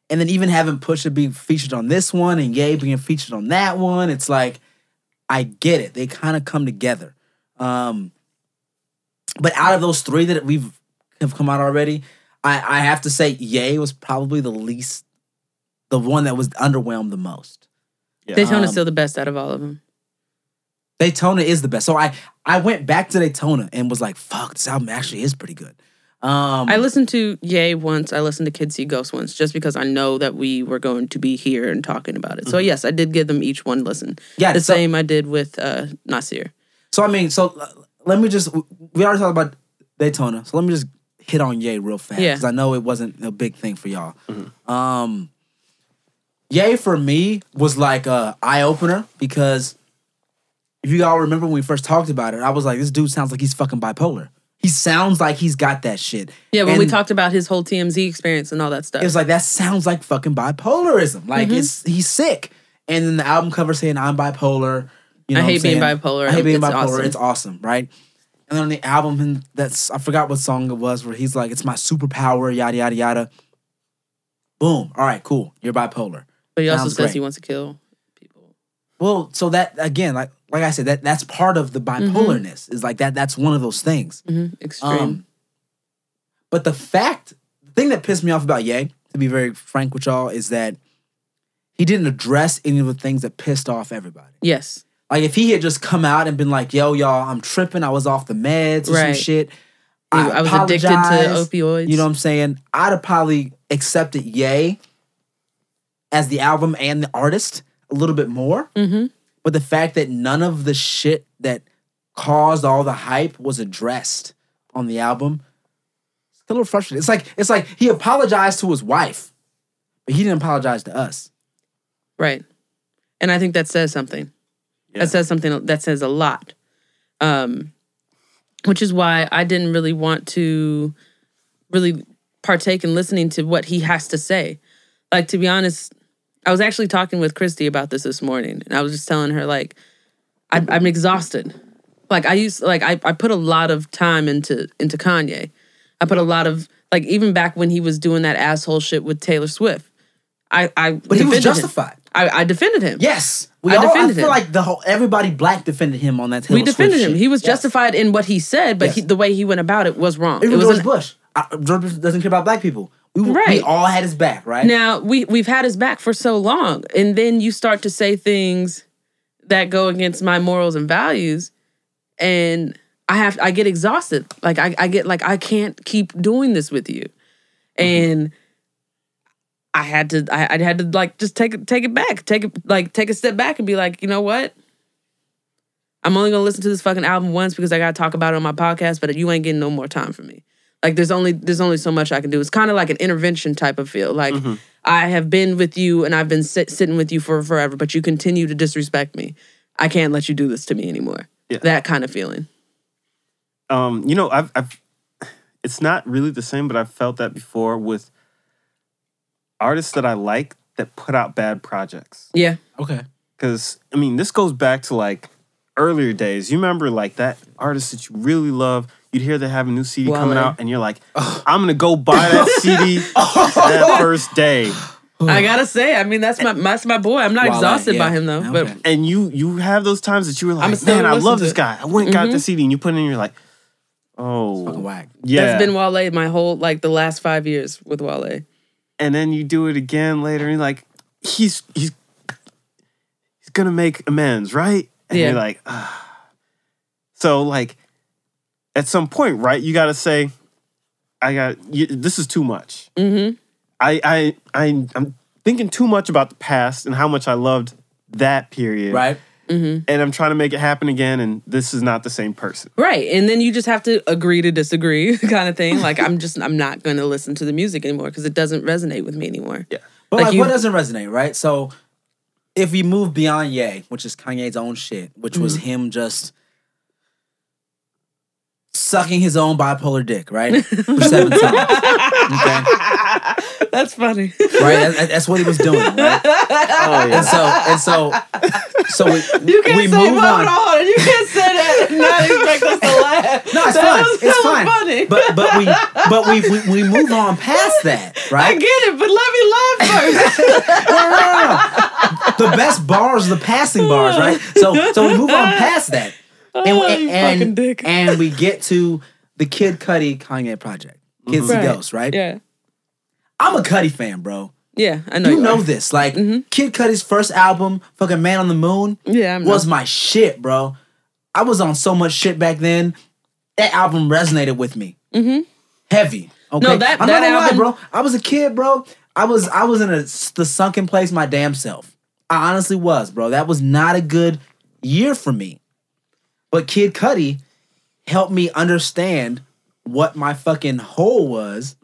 and then even having Pusha be featured on this one and Ye being featured on that one, it's like I get it. They kind of come together. Um, but out of those three that we've have come out already, I, I have to say Ye was probably the least, the one that was underwhelmed the most. Yeah. Daytona's Um, still the best out of all of them. Daytona is the best. So I I went back to Daytona and was like, fuck, this album actually is pretty good. Um, I listened to Yay once. I listened to Kids See Ghosts once, just because I know that we were going to be here and talking about it. So yes, I did give them each one listen. yeah, The so, same I did with uh, Nasir. So I mean, so uh, let me just we already talked about Daytona. So let me just hit on Yay real fast Yeah. because I know it wasn't a big thing for y'all. Um, Ye for me was like a eye opener because if you all remember when we first talked about it, I was like, this dude sounds like he's fucking bipolar. He sounds like he's got that shit. Yeah, when we talked about his whole TMZ experience and all that stuff. it was like that sounds like fucking bipolarism. Like Mm-hmm. it's he's sick. And then the album cover saying I'm bipolar. You know I hate being bipolar. I hate being It's bipolar. awesome. It's awesome, right? And then on the album, and that's I forgot what song it was where he's like, "It's my superpower," yada yada yada. Boom. All right, cool. You're bipolar. but he also sounds says great. he wants to kill people. Well, so that again, like like I said, that that's part of the bipolarness. Is like that. That's one of those things. hmm Extreme. Um, but the fact, the thing that pissed me off about Ye, to be very frank with y'all, is that he didn't address any of the things that pissed off everybody. yes. Like if he had just come out and been like, "Yo, y'all, I'm tripping. I was off the meds or some shit." I, I was addicted to opioids. You know what I'm saying? I'd have probably accepted Ye as the album and the artist a little bit more. hmm But the fact that none of the shit that caused all the hype was addressed on the album, it's a little frustrating. It's like it's like he apologized to his wife, but he didn't apologize to us. Right. And I think that says something. Yeah. That says something that says a lot. Um, which is why I didn't really want to really partake in listening to what he has to say. Like, to be honest, I was actually talking with Christy about this this morning, and I was just telling her, like, I, I'm exhausted. Like, I used, like, I, I put a lot of time into into Kanye. I put a lot of, like, even back when he was doing that asshole shit with Taylor Swift. I, I But he was defended him. justified. I, I defended him. Yes, we I all. I feel him. like the whole everybody black defended him on that. Taylor we defended Swift him. shit. He was Yes. justified in what he said, but Yes. he, the way he went about it was wrong. Even it was George an- Bush. I, George Bush doesn't care about black people. We, we all had his back, right? Now we we've had his back for so long, and then you start to say things that go against my morals and values, and I have I get exhausted. Like I, I get like I can't keep doing this with you, mm-hmm. and I had to I, I had to like just take it take it back, take it like take a step back and be like, you know what? I'm only gonna listen to this fucking album once because I gotta talk about it on my podcast, but you ain't getting no more time from me. Like there's only there's only so much I can do. It's kind of like an intervention type of feel. Like I have been with you and I've been sit, sitting with you for forever, but you continue to disrespect me. I can't let you do this to me anymore. Yeah. That kind of feeling. um, you know, I've, I've, it's not really the same, but I've felt that before with artists that I like that put out bad projects. Yeah. okay. Because I mean, this goes back to like earlier days. You remember like that artist that you really love. You'd hear they have a new CD coming out, and you're like, (laughs) I'm gonna go buy that (laughs) CD that first day. I gotta say, I mean that's my that's my boy. I'm not Wale, exhausted by him though. Okay. But And you you have those times that you were I'ma like, still man, I love to this it." guy. I went and got the CD, and you put it in, you're like, oh, Fucking whack. yeah. that's been Wale my whole like the last five years with Wale. and then you do it again later, and you're like, he's he's he's gonna make amends, right? And Yeah. you're like, ah. so like, at some point, right? You got to say, I got you, this is too much. Mm-hmm. I I I I'm thinking too much about the past and how much I loved that period, Right. And I'm trying to make it happen again, and this is not the same person. Right. And then you just have to agree to disagree (laughs) kind of thing. Like I'm just I'm not gonna listen to the music anymore because it doesn't resonate with me anymore. Yeah. But Like like, you- what doesn't resonate, right? So if we move beyond Ye, which is Kanye's own shit, which was Mm-hmm. him just sucking his own bipolar dick, right? (laughs) For seven times. Okay. That's funny. Right? That- that's what he was doing, right? (laughs) Oh And so and so so we, You can't we say move on, on. You can't say that. And not expect us to laugh. No, it's That It's funny. But but we but we, we we move on past that, right? I get it, but let me laugh first. (laughs) No, no, no, no. The best bars are the passing bars, right? So so we move on past that. And, Oh, and, and, dick. and we get to the Kid Cudi Kanye project. Kids See Right. Ghost, right? Yeah. I'm a Cudi fan, bro. Yeah, I know. You know are. this. Like Mm-hmm. Kid Cudi's first album, fucking Man on the Moon, Yeah, I'm was not- my shit, bro. I was on so much shit back then. That album resonated with me. Mm-hmm. Heavy. Okay. No, that- I'm that not gonna lie, album- bro. I was a kid, bro. I was I was in a, the sunken place my damn self. I honestly was, bro. That was not a good year for me. But Kid Cudi helped me understand what my fucking hole was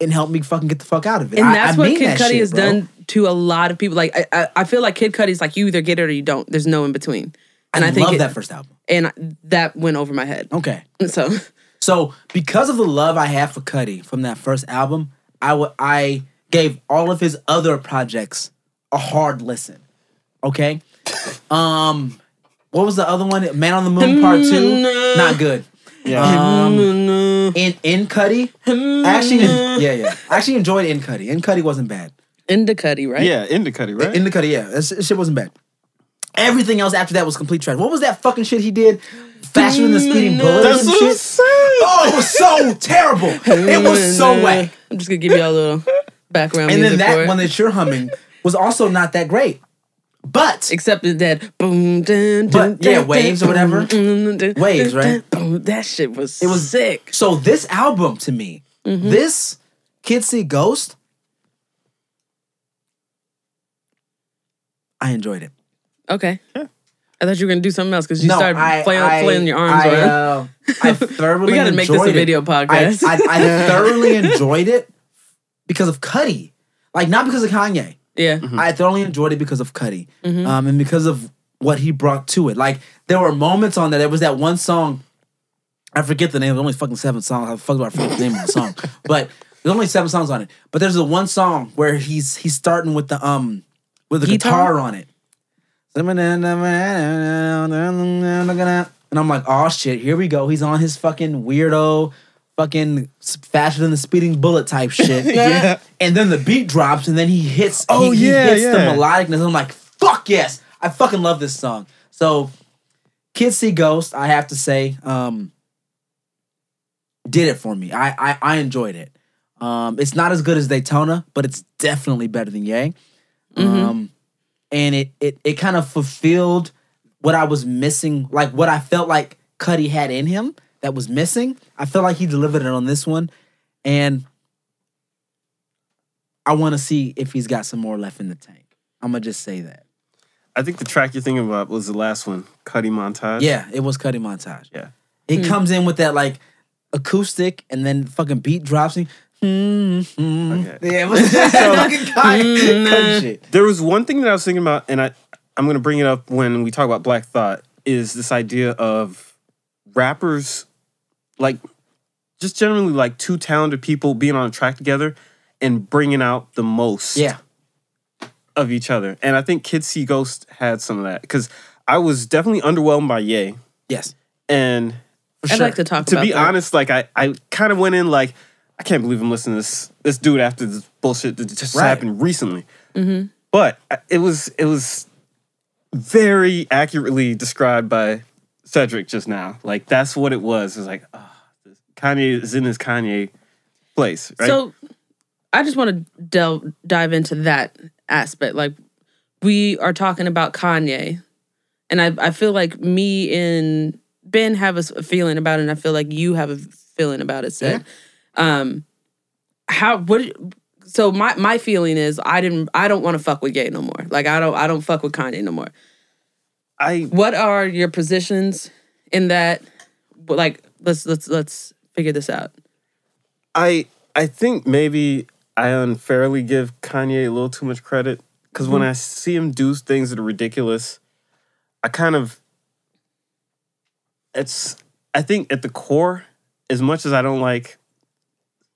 and helped me fucking get the fuck out of it. Mm-hmm. And I- that's I what mean Kid that Cudi shit, has bro. done to a lot of people. Like I, I, I feel like Kid Cudi's like you either get it or you don't. There's no in between. And I, I, think love it- that first album. and I- that went over my head. Okay. So So because of the love I have for Cudi from that first album, I would I gave all of his other projects a hard listen. Okay? (laughs) Um what was the other one? Man on the Moon Part 2? Not good. Yeah. Um in in Cudi, actually yeah, yeah. I actually enjoyed Indicud. In Cuddy wasn't bad. into Cudi, right? yeah, In the Cudi, right? In the Cudi, yeah. That shit wasn't bad. Everything else after that was complete trash. What was that fucking shit he did? Faster than the speeding bullet That's and what shit? I'm saying. Oh, it was so terrible. It was so whack. I'm just gonna give you a little background And music then for that it. one that you're humming was also not that great. But Except that boom, dun, dun, But, yeah, dun, Waves or whatever. dun, dun, Waves, right? dun, boom. That shit was it was sick. So this album to me, Mm-hmm. this Kids See Ghost, I enjoyed it. Okay. I thought you were gonna do something else because you no, started I, flailing, I, flailing your arms I, around. uh, I (laughs) thoroughly we gotta make this a enjoyed it. video podcast. I, I, I (laughs) thoroughly enjoyed it because of Cudi. Like not because of Kanye. Yeah. I thoroughly enjoyed it because of Cudi, Mm-hmm. um, and because of what he brought to it. Like there were moments on there. There was that one song. I forget the name. There's only fucking seven songs. How the fuck do I forget the name of the song? (laughs) But there's only seven songs on it. But there's the one song where he's he's starting with the um with the Guitar? guitar on it. And I'm like, oh shit, here we go. He's on his fucking weirdo, fucking faster than the speeding bullet type shit. (laughs) Yeah. And then the beat drops, and then he hits. Oh, he, he yeah, hits the melodicness. I'm like, fuck yes, I fucking love this song. So, Kids See Ghost, I have to say, um, did it for me. I I, I enjoyed it. Um, it's not as good as Daytona, but it's definitely better than Yay. Um, and it it it kind of fulfilled what I was missing, like what I felt like Cudi had in him that was missing. I feel like he delivered it on this one, and I want to see if he's got some more left in the tank. I'm gonna just say that. I think the track you're thinking about was the last one, Cudi Montage. Yeah, it was Cudi montage. Yeah. He hmm. comes in with that like acoustic, and then fucking beat drops. And, mm-hmm. mm-hmm. Okay. Yeah, it was (laughs) just fucking Cudi Cudi shit. There was one thing that I was thinking about, and I, I'm going to bring it up when we talk about Black Thought, is this idea of rappers, like, just generally like two talented people being on a track together and bringing out the most Yeah, of each other. And I think Kid See Ghost had some of that because I was definitely underwhelmed by Ye. yes. And For I'd sure. like to talk to be that. honest, like I, I kind of went in like I can't believe I'm listening to this this dude after this bullshit that just Right. happened recently. But uh, it was it was very accurately described by Cedric just now. Like that's what it was. It's like oh, Kanye is in his Kanye place, right? So I just want to delve dive into that aspect. Like we are talking about Kanye, and I I feel like me and Ben have a feeling about it, and I feel like you have a feeling about it. Said, um, how what? So my my feeling is I didn't I don't want to fuck with Ye no more. Like I don't I don't fuck with Kanye no more. I What are your positions in that? Like let's let's let's figure this out. I I think maybe I unfairly give Kanye a little too much credit because when mm-hmm. I see him do things that are ridiculous, I kind of it's I think at the core, as much as I don't like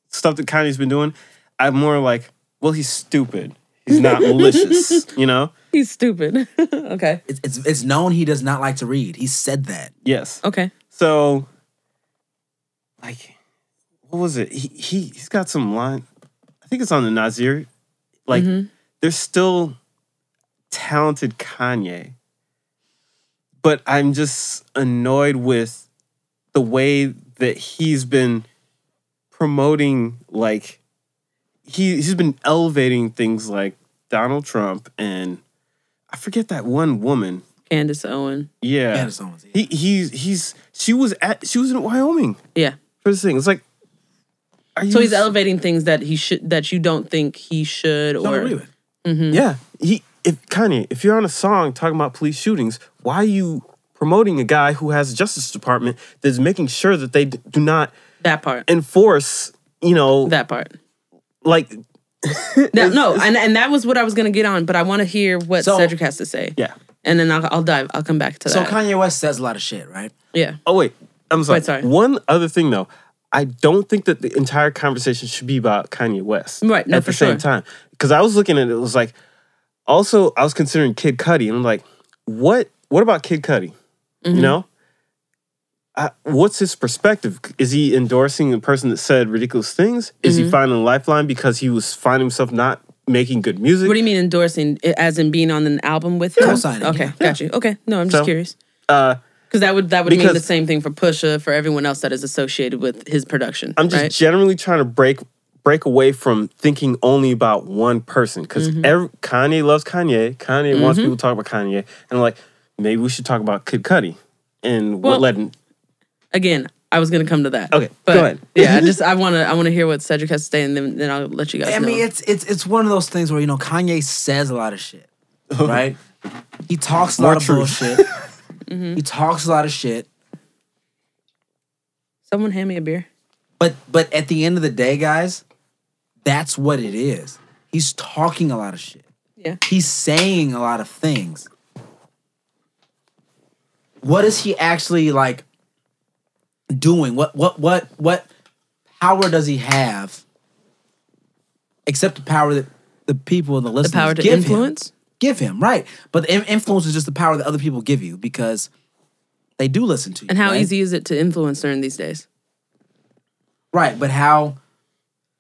stuff that Kanye's been doing, I'm more like, well, he's stupid. He's not malicious. (laughs) You know. He's stupid. (laughs) okay. It's, it's it's known he does not like to read. He said that. Yes. Okay. So, like, what was it? He, he he's got some line. I think it's on the Nasir. Like, Mhm. there's still talented Kanye, but I'm just annoyed with the way that he's been promoting. Like, he he's been elevating things like Donald Trump and I forget that one woman. Candace Owen. Yeah, Candace Owens, yeah. he he's he's she was at she was in Wyoming Yeah. for this thing. It's like, are you So he's elevating things that he should that you don't think he should Don't or agree with. Mm-hmm. Yeah, he if Kanye, if you're on a song talking about police shootings, why are you promoting a guy who has a Justice Department that's making sure that they d- do not that part. enforce? You know, that part. Like That, no, and and that was what I was gonna get on, but I want to hear what So- Cedric has to say. yeah. And then I'll, I'll dive. I'll come back to that. So that. Kanye West says a lot of shit, right? yeah. Oh wait, I'm sorry. Wait, sorry. One other thing though, I don't think that the entire conversation should be about Kanye West. Right, no, at the for same sure. time, because I was looking at it, it was like, also I was considering Kid Cudi, and I'm like, what? What about Kid Cudi? Mm-hmm. You know, I, what's his perspective? Is he endorsing a person that said ridiculous things? Is Mm-hmm. he finding a lifeline because he was finding himself not making good music? What do you mean endorsing? As in being on an album with him? Co-signing, Okay, yeah. got you. Okay, no, I'm just So- curious uh, because that would that would mean the same thing for Pusha for everyone else that is associated with his production. I'm just right? generally trying to break break away from thinking only about one person because Mm-hmm. Kanye loves Kanye. Kanye wants people to talk about Kanye, and I'm like, maybe we should talk about Kid Cudi and Well, what led him. Again, I was gonna come to that. Okay, but go ahead. (laughs) yeah, I just (laughs) I want to I want to hear what Cedric has to say, and then then I'll let you guys I know. mean, it's it's it's one of those things where you know Kanye says a lot of shit, (laughs) right? He talks a More lot of truth. bullshit. Mm-hmm. He talks a lot of shit, Someone hand me a beer. but but at the end of the day, guys, that's what it is. He's talking a lot of shit. Yeah. He's saying a lot of things. What is he actually like doing? What what what what power does he have? Except the power that the people and the The listeners power to give him. influence. give him right but the influence is just the power that other people give you because they do listen to you And how right? easy is it to influence during these days? right but how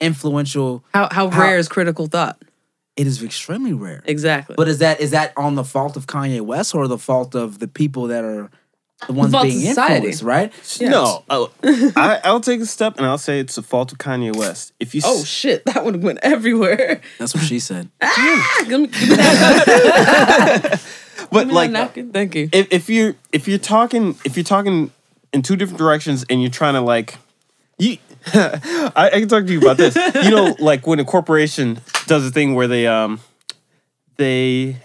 influential How how, How- rare is critical thought? it is extremely rare Exactly. but is that is that on the fault of kanye west or the fault of the people that are the ones fault of being society. influenced right No, oh, (laughs) I, I'll take a step and I'll say it's the fault of Kanye West. If you, oh s- shit, that would have went everywhere. that's what she said (laughs) Ah, give me, give me that, (laughs) but like, napkin. Thank you. if, if you're if you're talking if you're talking in two different directions and you're trying to like you I, I can talk to you about this you know like when a corporation does a thing where they um they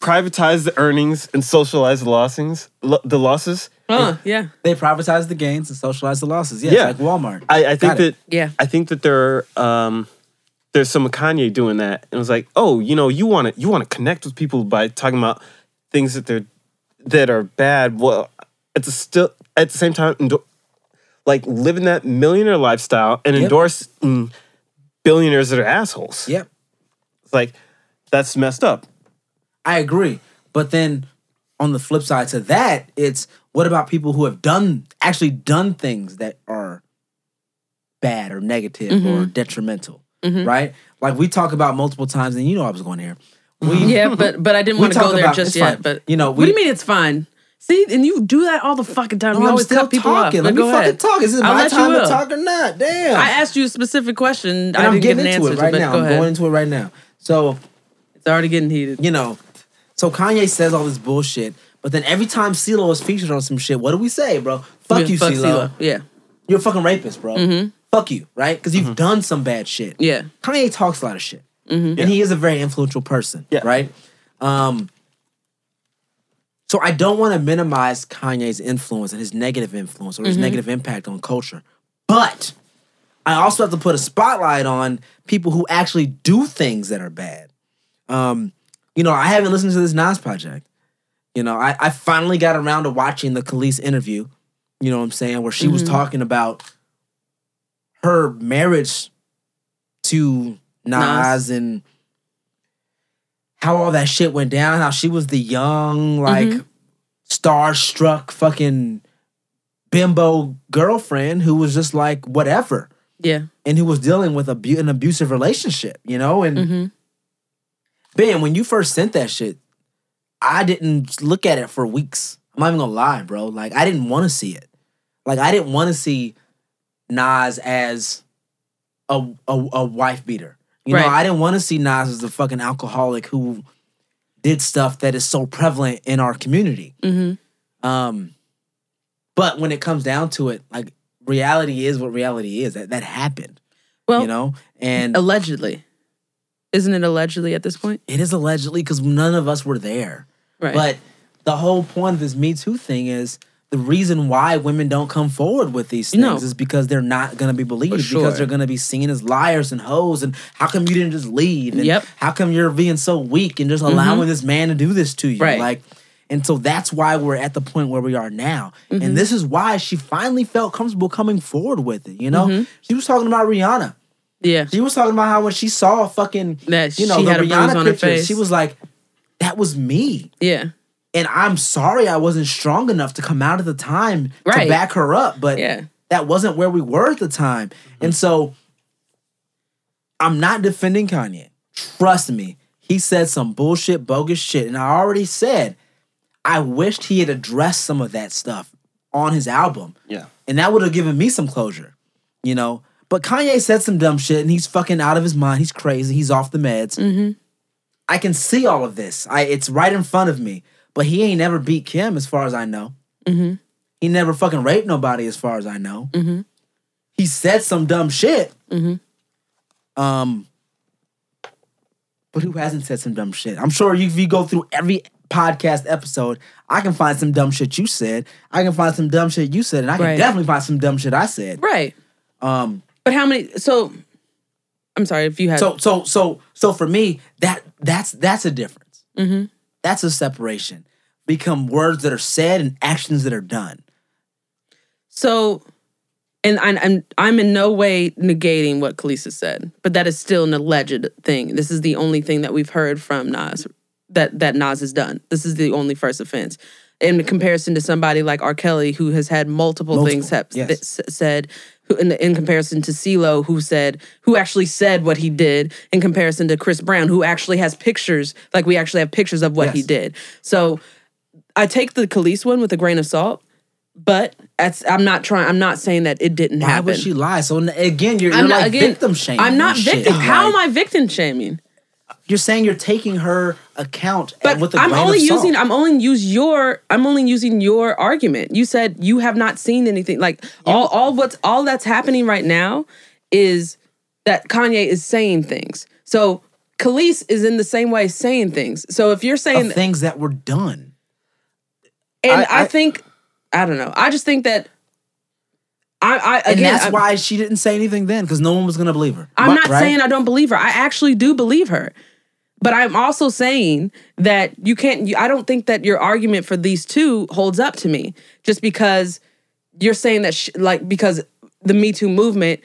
privatize the earnings and socialize the losses lo- the losses Uh, yeah. they privatize the gains and socialize the losses yes, Yeah. like walmart I, I think Got it. that Yeah. I think that there um there's some Kanye doing that and it was like oh you know you want to you want to connect with people by talking about things that they're that are bad well at the still at the same time endo- like living that millionaire lifestyle and Yep. endorse mm, billionaires that are assholes yep it's like that's messed up I agree. But then on the flip side to that, it's what about people who have done actually done things that are bad or negative or mm-hmm. detrimental, mm-hmm. right? Like we talk about multiple times, and you know I was going here. We, mm-hmm. Yeah, but but I didn't want to go there about- just yet. fine. But You know, what do you mean it's fine? See, and you do that all the fucking time. No, you I'm always still cut people talking. off. Let But me fucking talk. Is it I'll my let time to talk or not? Damn. I asked you a specific question. and I get getting an into answer it right to, now. I'm ahead. going into it right now. So it's already getting heated. you know, so Kanye says all this bullshit, but then every time CeeLo is featured on some shit, what do we say, bro? Fuck Yeah, you, fuck CeeLo. CeeLo. Yeah, You're a fucking rapist, bro. Fuck you, right? Because you've done some bad shit. yeah. Kanye talks a lot of shit, and he is a very influential person, Yeah. right? Um, so I don't want to minimize Kanye's influence and his negative influence or his negative impact on culture, but I also have to put a spotlight on people who actually do things that are bad. Um, you know, I haven't listened to this Nas project. You know, I, I finally got around to watching the Kelis interview. You know what I'm saying? Where she was talking about her marriage to Nas, Nas. and how all that shit went down, how she was the young, like starstruck fucking bimbo girlfriend who was just like whatever Yeah. and who was dealing with abu- an abusive relationship, you know? And hmm Ben, when you first sent that shit, I didn't look at it for weeks. I'm not even gonna lie, bro. Like I didn't want to see it. Like I didn't want to see Nas as a a, a wife beater. You know, I didn't want to see Nas as a fucking alcoholic who did stuff that is so prevalent in our community. hmm Um, but when it comes down to it, like reality is what reality is. That that happened. Well, you know, and allegedly. Isn't it allegedly at this point? it is allegedly because none of us were there. Right. But the whole point of this Me Too thing is the reason why women don't come forward with these things No. is because they're not going to be believed sure. because they're going to be seen as liars and hoes and how come you didn't just leave and Yep. Mm-hmm. how come you're being so weak and just allowing this man to do this to you Right. like and so that's why we're at the point where we are now Mm-hmm. and this is why she finally felt comfortable coming forward with it you know Mm-hmm. she was talking about Rihanna yeah. she was talking about how when she saw fucking That you know she the had a bruise Rihanna on her picture face. she was like that was me Yeah. and I'm sorry I wasn't strong enough to come out at the time Right. to back her up, but Yeah. that wasn't where we were at the time. And mm-hmm. so I'm not defending Kanye. Trust me, he said some bullshit, bogus shit. And I already said, I wished he had addressed some of that stuff on his album. Yeah. And that would have given me some closure, you know? But Kanye said some dumb shit and he's fucking out of his mind. He's crazy. He's off the meds. Mm-hmm. I can see all of this. I it's right in front of me. But he ain't never beat Kim as far as I know. Mm-hmm. He never fucking raped nobody as far as I know. Mhm. He said some dumb shit. Mhm. Um but who hasn't said some dumb shit? I'm sure you, if you go through every podcast episode, I can find some dumb shit you said. I can find some dumb shit you said, and I can Right. definitely find some dumb shit I said. Right. Um But how many? So, I'm sorry if you had. so so so so for me, that that's that's a difference. hmm That's a separation. Become words that are said and actions that are done. So, and I'm, I'm I'm in no way negating what Kelis said, but that is still an alleged thing. This is the only thing that we've heard from Nas that that Nas has done. This is the only first offense. In comparison to somebody like R. Kelly, who has had multiple, Multiple, things have, yes. said, who, in, in comparison to CeeLo, who said, who actually said what he did, in comparison to Chris Brown, who actually has pictures, like we actually have pictures of what he did. So I take the Kelis one with a grain of salt, but I'm not trying. I'm not saying that it didn't Why happen. would she lie? So again, you're, you're not like again. victim shaming. I'm not and shit. victim. How Like, am I victim shaming? You're saying you're taking her account But with a I'm only using. I'm only use your. I'm only using your argument. You said you have not seen anything. Like all, all what's all that's happening right now is that Kanye is saying things. So Kelis is in the same way saying things. So if you're saying things that were done. And I- I, I- think I don't know. I just think that I, I And again. that's I, why she didn't say anything then, because no one was gonna believe her. I'm not Right? saying I don't believe her. I actually do believe her. But I'm also saying that you can't. You, I don't think that your argument for these two holds up to me, just because you're saying that, sh like, because the Me Too movement,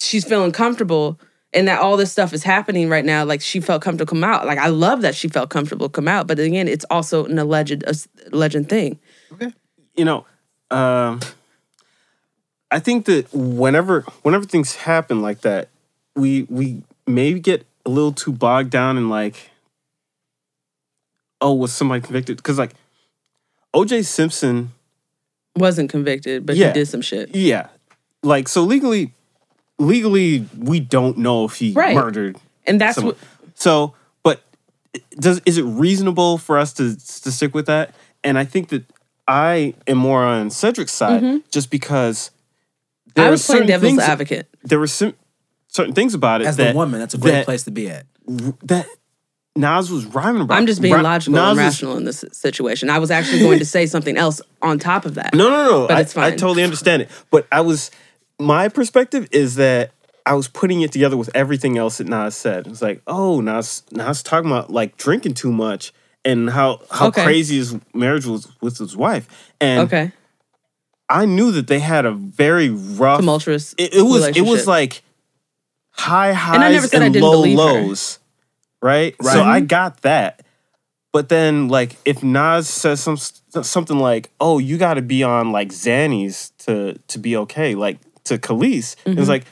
she's feeling comfortable, and that all this stuff is happening right now. Like she felt comfortable come out. Like I love that she felt comfortable come out. But again, it's also an alleged, alleged thing. Okay you know, um, I think that whenever whenever things happen like that, we we maybe get a little too bogged down in like, oh, was somebody convicted? Because like, O.J. Simpson, Wasn't convicted, but Yeah. he did some shit. yeah, like so legally, legally we don't know if he Right. murdered And that's someone. what. So, but does is it reasonable for us to to stick with that? And I think that I am more on Cedric's side, just because there Mm-hmm. I was playing devil's advocate. There were some certain things about it As that the woman, that's a great that, place to be at. That Nas was rhyming about. I'm just being logical Nas and was- rational in this situation. I was actually going to say something else on top of that. No, no, no. But I, it's I totally understand it. But I was my perspective is that I was putting it together with everything else that Nas said. It's like, oh, Nas Nas talking about like drinking too much and how how Okay. crazy his marriage was with his wife. And Okay. I knew that they had a very rough Tumultuous. it, it was it was like high highs And and, I never said I didn't low believe her. lows. right? Right. So I got that. But then, like, if Nas says some something like, "Oh, you got to be on like Xannies to to be okay," like to Kelis, it's mm-hmm. like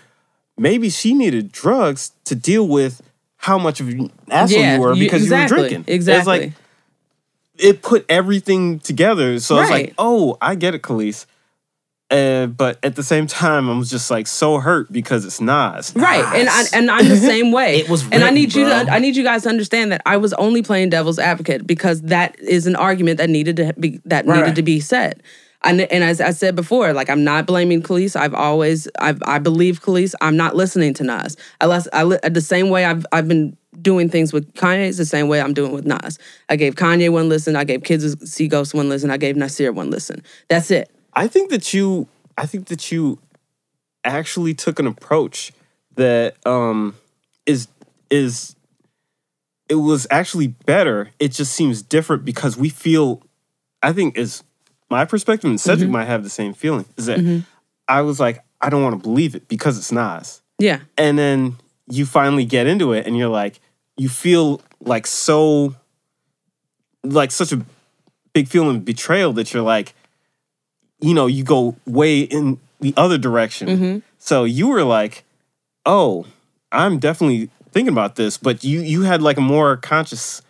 maybe she needed drugs to deal with how much of an asshole yeah, you were you- because exactly, you were drinking. Exactly. It's like it put everything together. So it's Right. like, oh, I get it, Kelis. Uh, but at the same time, I was just like so hurt because it's Nas. Right, and I, and I'm the (laughs) same way. It was and I written, need you to I need you guys to understand that I was only playing devil's advocate because that is an argument that needed to be that Right, needed to be said. And, and as I said before, like I'm not blaming Kelis. I've always I've, I believe Kelis. I'm not listening to Nas. I, less, I li- the same way I've I've been doing things with Kanye is the same way I'm doing with Nas. I gave Kanye one listen. I gave Kids Who See Ghosts one listen. I gave Nasir one listen. That's it. I think that you I think that you actually took an approach that um is is it was actually better. It just seems different because we feel I think is my perspective and Cedric might have the same feeling. Is that I was like, I don't want to believe it because it's Nas. Yeah. And then you finally get into it and you're like, you feel like so like such a big feeling of betrayal that you're like, you know, you go way in the other direction. Mm-hmm. So you were like, oh, I'm definitely thinking about this, but you you had like a more conscious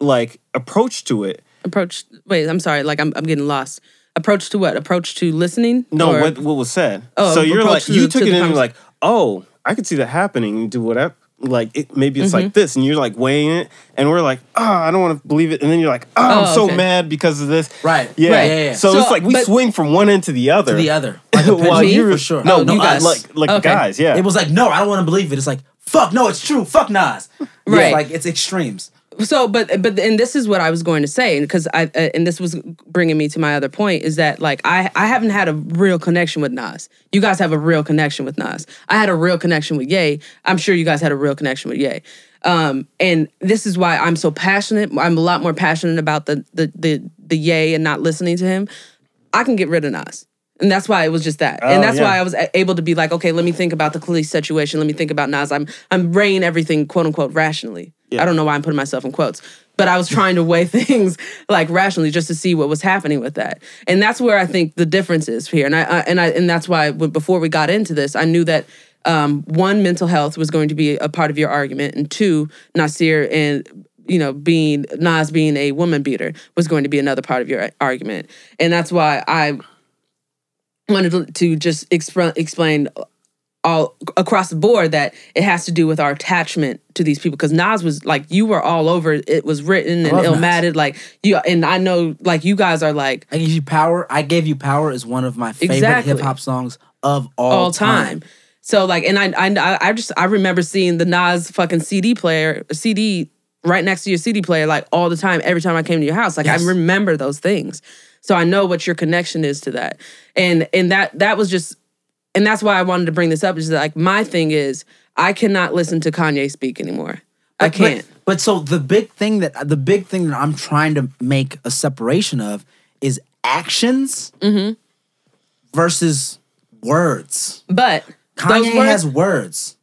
like approach to it. Approach. Wait, I'm sorry. Like I'm I'm getting lost. Approach to what? Approach to listening? No, Or- what what was said. Oh, so you're like to you took to it in and you're like, oh, I could see that happening do whatever. Like it, maybe it's Mm-hmm. like this, and you're like weighing it, and we're like, oh, I don't want to believe it, and then you're like, oh, I'm Oh, so okay. mad because of this. Right. Yeah. Right, yeah, yeah. So, So, it's like we swing from one end to the other. To the other. (laughs) Like a While you're for sure. No, Oh, no, you I- guys. like like Okay. guys. Yeah. It was like, no, I don't want to believe it. It's like, fuck, no, it's true. Fuck Nas. Right. Yeah, like it's extremes. So but but and this is what I was going to say because I uh, and this was bringing me to my other point is that like I I haven't had a real connection with Nas. You guys have a real connection with Nas. I had a real connection with Ye. I'm sure you guys had a real connection with Ye. Um, and this is why I'm so passionate. I'm a lot more passionate about the the the the Ye and not listening to him. I can get rid of Nas. And that's why it was just that. Oh, and that's yeah. why I was able to be like, okay, let me think about the police situation. Let me think about Nas. I'm I'm weighing everything quote unquote rationally. I don't know why I'm putting myself in quotes, but I was trying to weigh (laughs) things like rationally just to see what was happening with that. And that's where I think the difference is here. And I, I and I and that's why before we got into this, I knew that um, one, mental health was going to be a part of your argument, and two, Nasir and you know being Nas being a woman beater was going to be another part of your argument. And that's why I wanted to, just expr- explain all across the board that it has to do with our attachment to these people because Nas was like you were all over it. was written and Illmatic like you and I know like you guys are like I gave you power. I gave you power is one of my favorite Exactly. hip hop songs of all, all time. So like, and I, I, I just, I remember seeing the Nas fucking CD player, CD right next to your CD player, like all the time. Every time I came to your house, like Yes. I remember those things. So I know what your connection is to that, and and that that was just, and that's why I wanted to bring this up. Is that like my thing is I cannot listen to Kanye speak anymore. I But- can't. But, but so the big thing that the big thing that I'm trying to make a separation of is actions Mm-hmm. versus words. But those Kanye words, has words.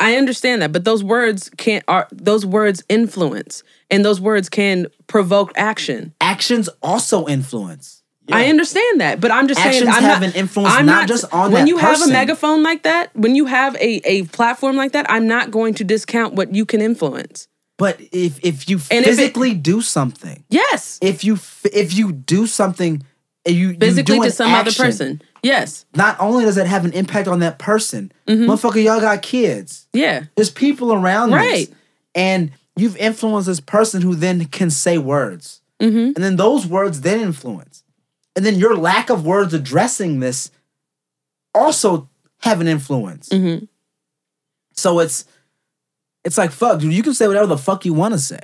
I understand that, but those words can't are those words influence, and those words can provoke action. Actions also influence. I understand that, but I'm just Actions saying I'm have not, an influence I'm not just on when you have a megaphone like that, when you have a a platform like that. I'm not going to discount what you can influence. But if if you And if it- physically do something, Yes, if you if you do something, you you physically do to some other person. Yes, Not only does it have an impact on that person, Mm-hmm. motherfucker, y'all got kids. yeah, There's people around Right. this, and you've influenced this person who then can say words, Mm-hmm. and then those words then influence, and then your lack of words addressing this also have an influence. Mhm. So it's it's like fuck, dude. You can say whatever the fuck you want to say.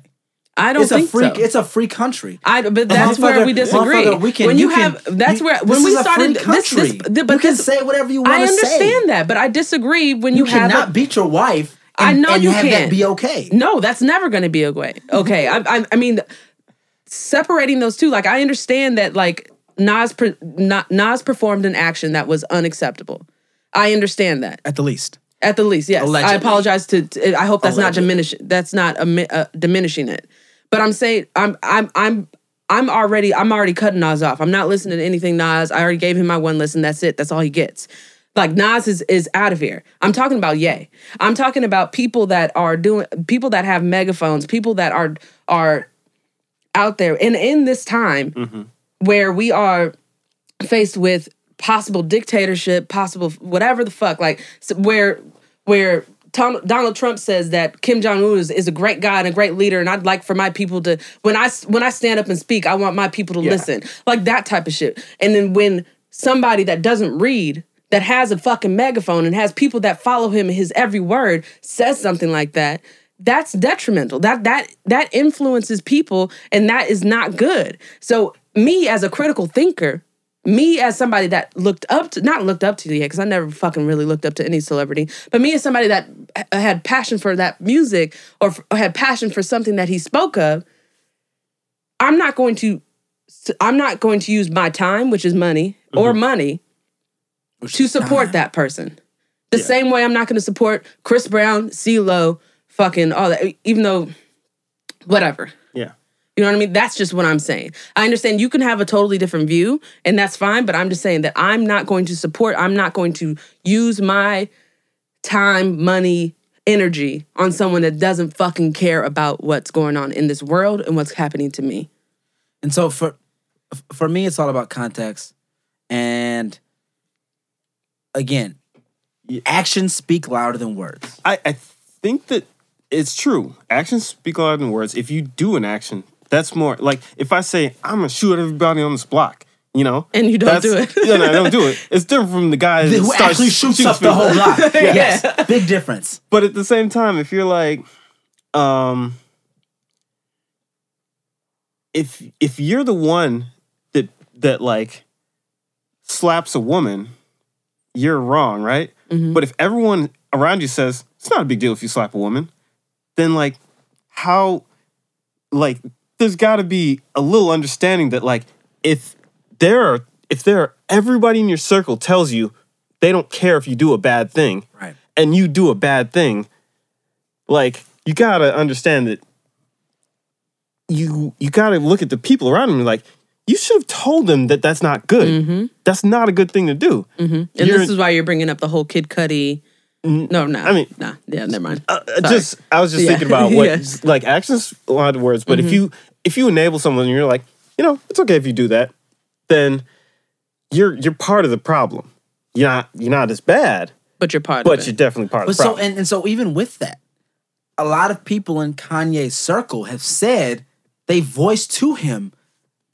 I don't It's a think free. so. It's a free country. I, but that's where we disagree. we can- when you, you can- have, that's you- where this when we a started this, this, country. but you can this, say whatever you want I to say. I understand that, but I disagree when you, You, have. cannot a, beat your wife. I know and you have can't. that be okay. No, that's never going to be a way. Okay, I, I, I mean, separating those two, like I understand that, like Nas, per, Na- Nas performed an action that was unacceptable. I understand that. At the least. At the least, yes. I apologize to, to- I hope that's not diminishing. That's not imi- uh, diminishing it. But I'm saying I'm I'm I'm I'm already I'm already cutting Nas off. I'm not listening to anything Nas. I already gave him my one listen. That's it. That's all he gets. Like Nas is is out of here. I'm talking about Ye. I'm talking about people that are doing people that have megaphones, people that are are out there. And in this time where we are faced with possible dictatorship, possible whatever the fuck, like where where Tom, Donald Trump says that Kim Jong Un is, is a great guy and a great leader, and I'd like for my people to when I when I stand up and speak, I want my people to Yeah. listen, like that type of shit. And then when somebody that doesn't read that has a fucking megaphone and has people that follow him his every word says something like that that's detrimental that that that influences people and that is not good so me as a critical thinker me as somebody that looked up to not looked up to yet because i never fucking really looked up to any celebrity but me as somebody that had passion for that music or, or had passion for something that he spoke of i'm not going to i'm not going to use my time which is money or money to support that person. The same way I'm not going to support Chris Brown, CeeLo, fucking all that, even though, whatever. Yeah. You know what I mean? That's just what I'm saying. I understand you can have a totally different view, and that's fine, but I'm just saying that I'm not going to support, I'm not going to use my time, money, energy on someone that doesn't fucking care about what's going on in this world and what's happening to me. And so for for me, it's all about context. And again, actions speak louder than words. I, I think that it's true. Actions speak louder than words. If you do an action, that's more like if I say I'm gonna shoot everybody on this block, you know, And you don't do it. (laughs) yeah, no, I don't do it. (laughs) It's different from the guy that Who starts actually shoots shooting up the people. whole lot. (laughs) Yes, big difference. But at the same time, if you're like, um, if if you're the one that that like slaps a woman, you're wrong, right? Mm-hmm. But if everyone around you says it's not a big deal if you slap a woman, then like how like there's got to be a little understanding that like if there are if there are everybody in your circle tells you they don't care if you do a bad thing Right. and you do a bad thing like you got to understand that you you got to look at the people around them like you should have told them that that's not good mm-hmm. that's not a good thing to do mm-hmm. And You're- this is why you're bringing up the whole Kid Cudi. No, no. I mean- nah. Yeah, never mind. Uh, uh, just I was just Yeah. thinking about (laughs) what Yes. like actions a lot of words, but if you if you enable someone and you're like, you know, it's okay if you do that, then you're you're part of the problem. You're not you're not as bad, but you're part but of you're definitely part But of the so problem. and, and so even with that, a lot of people in Kanye's circle have said they voiced to him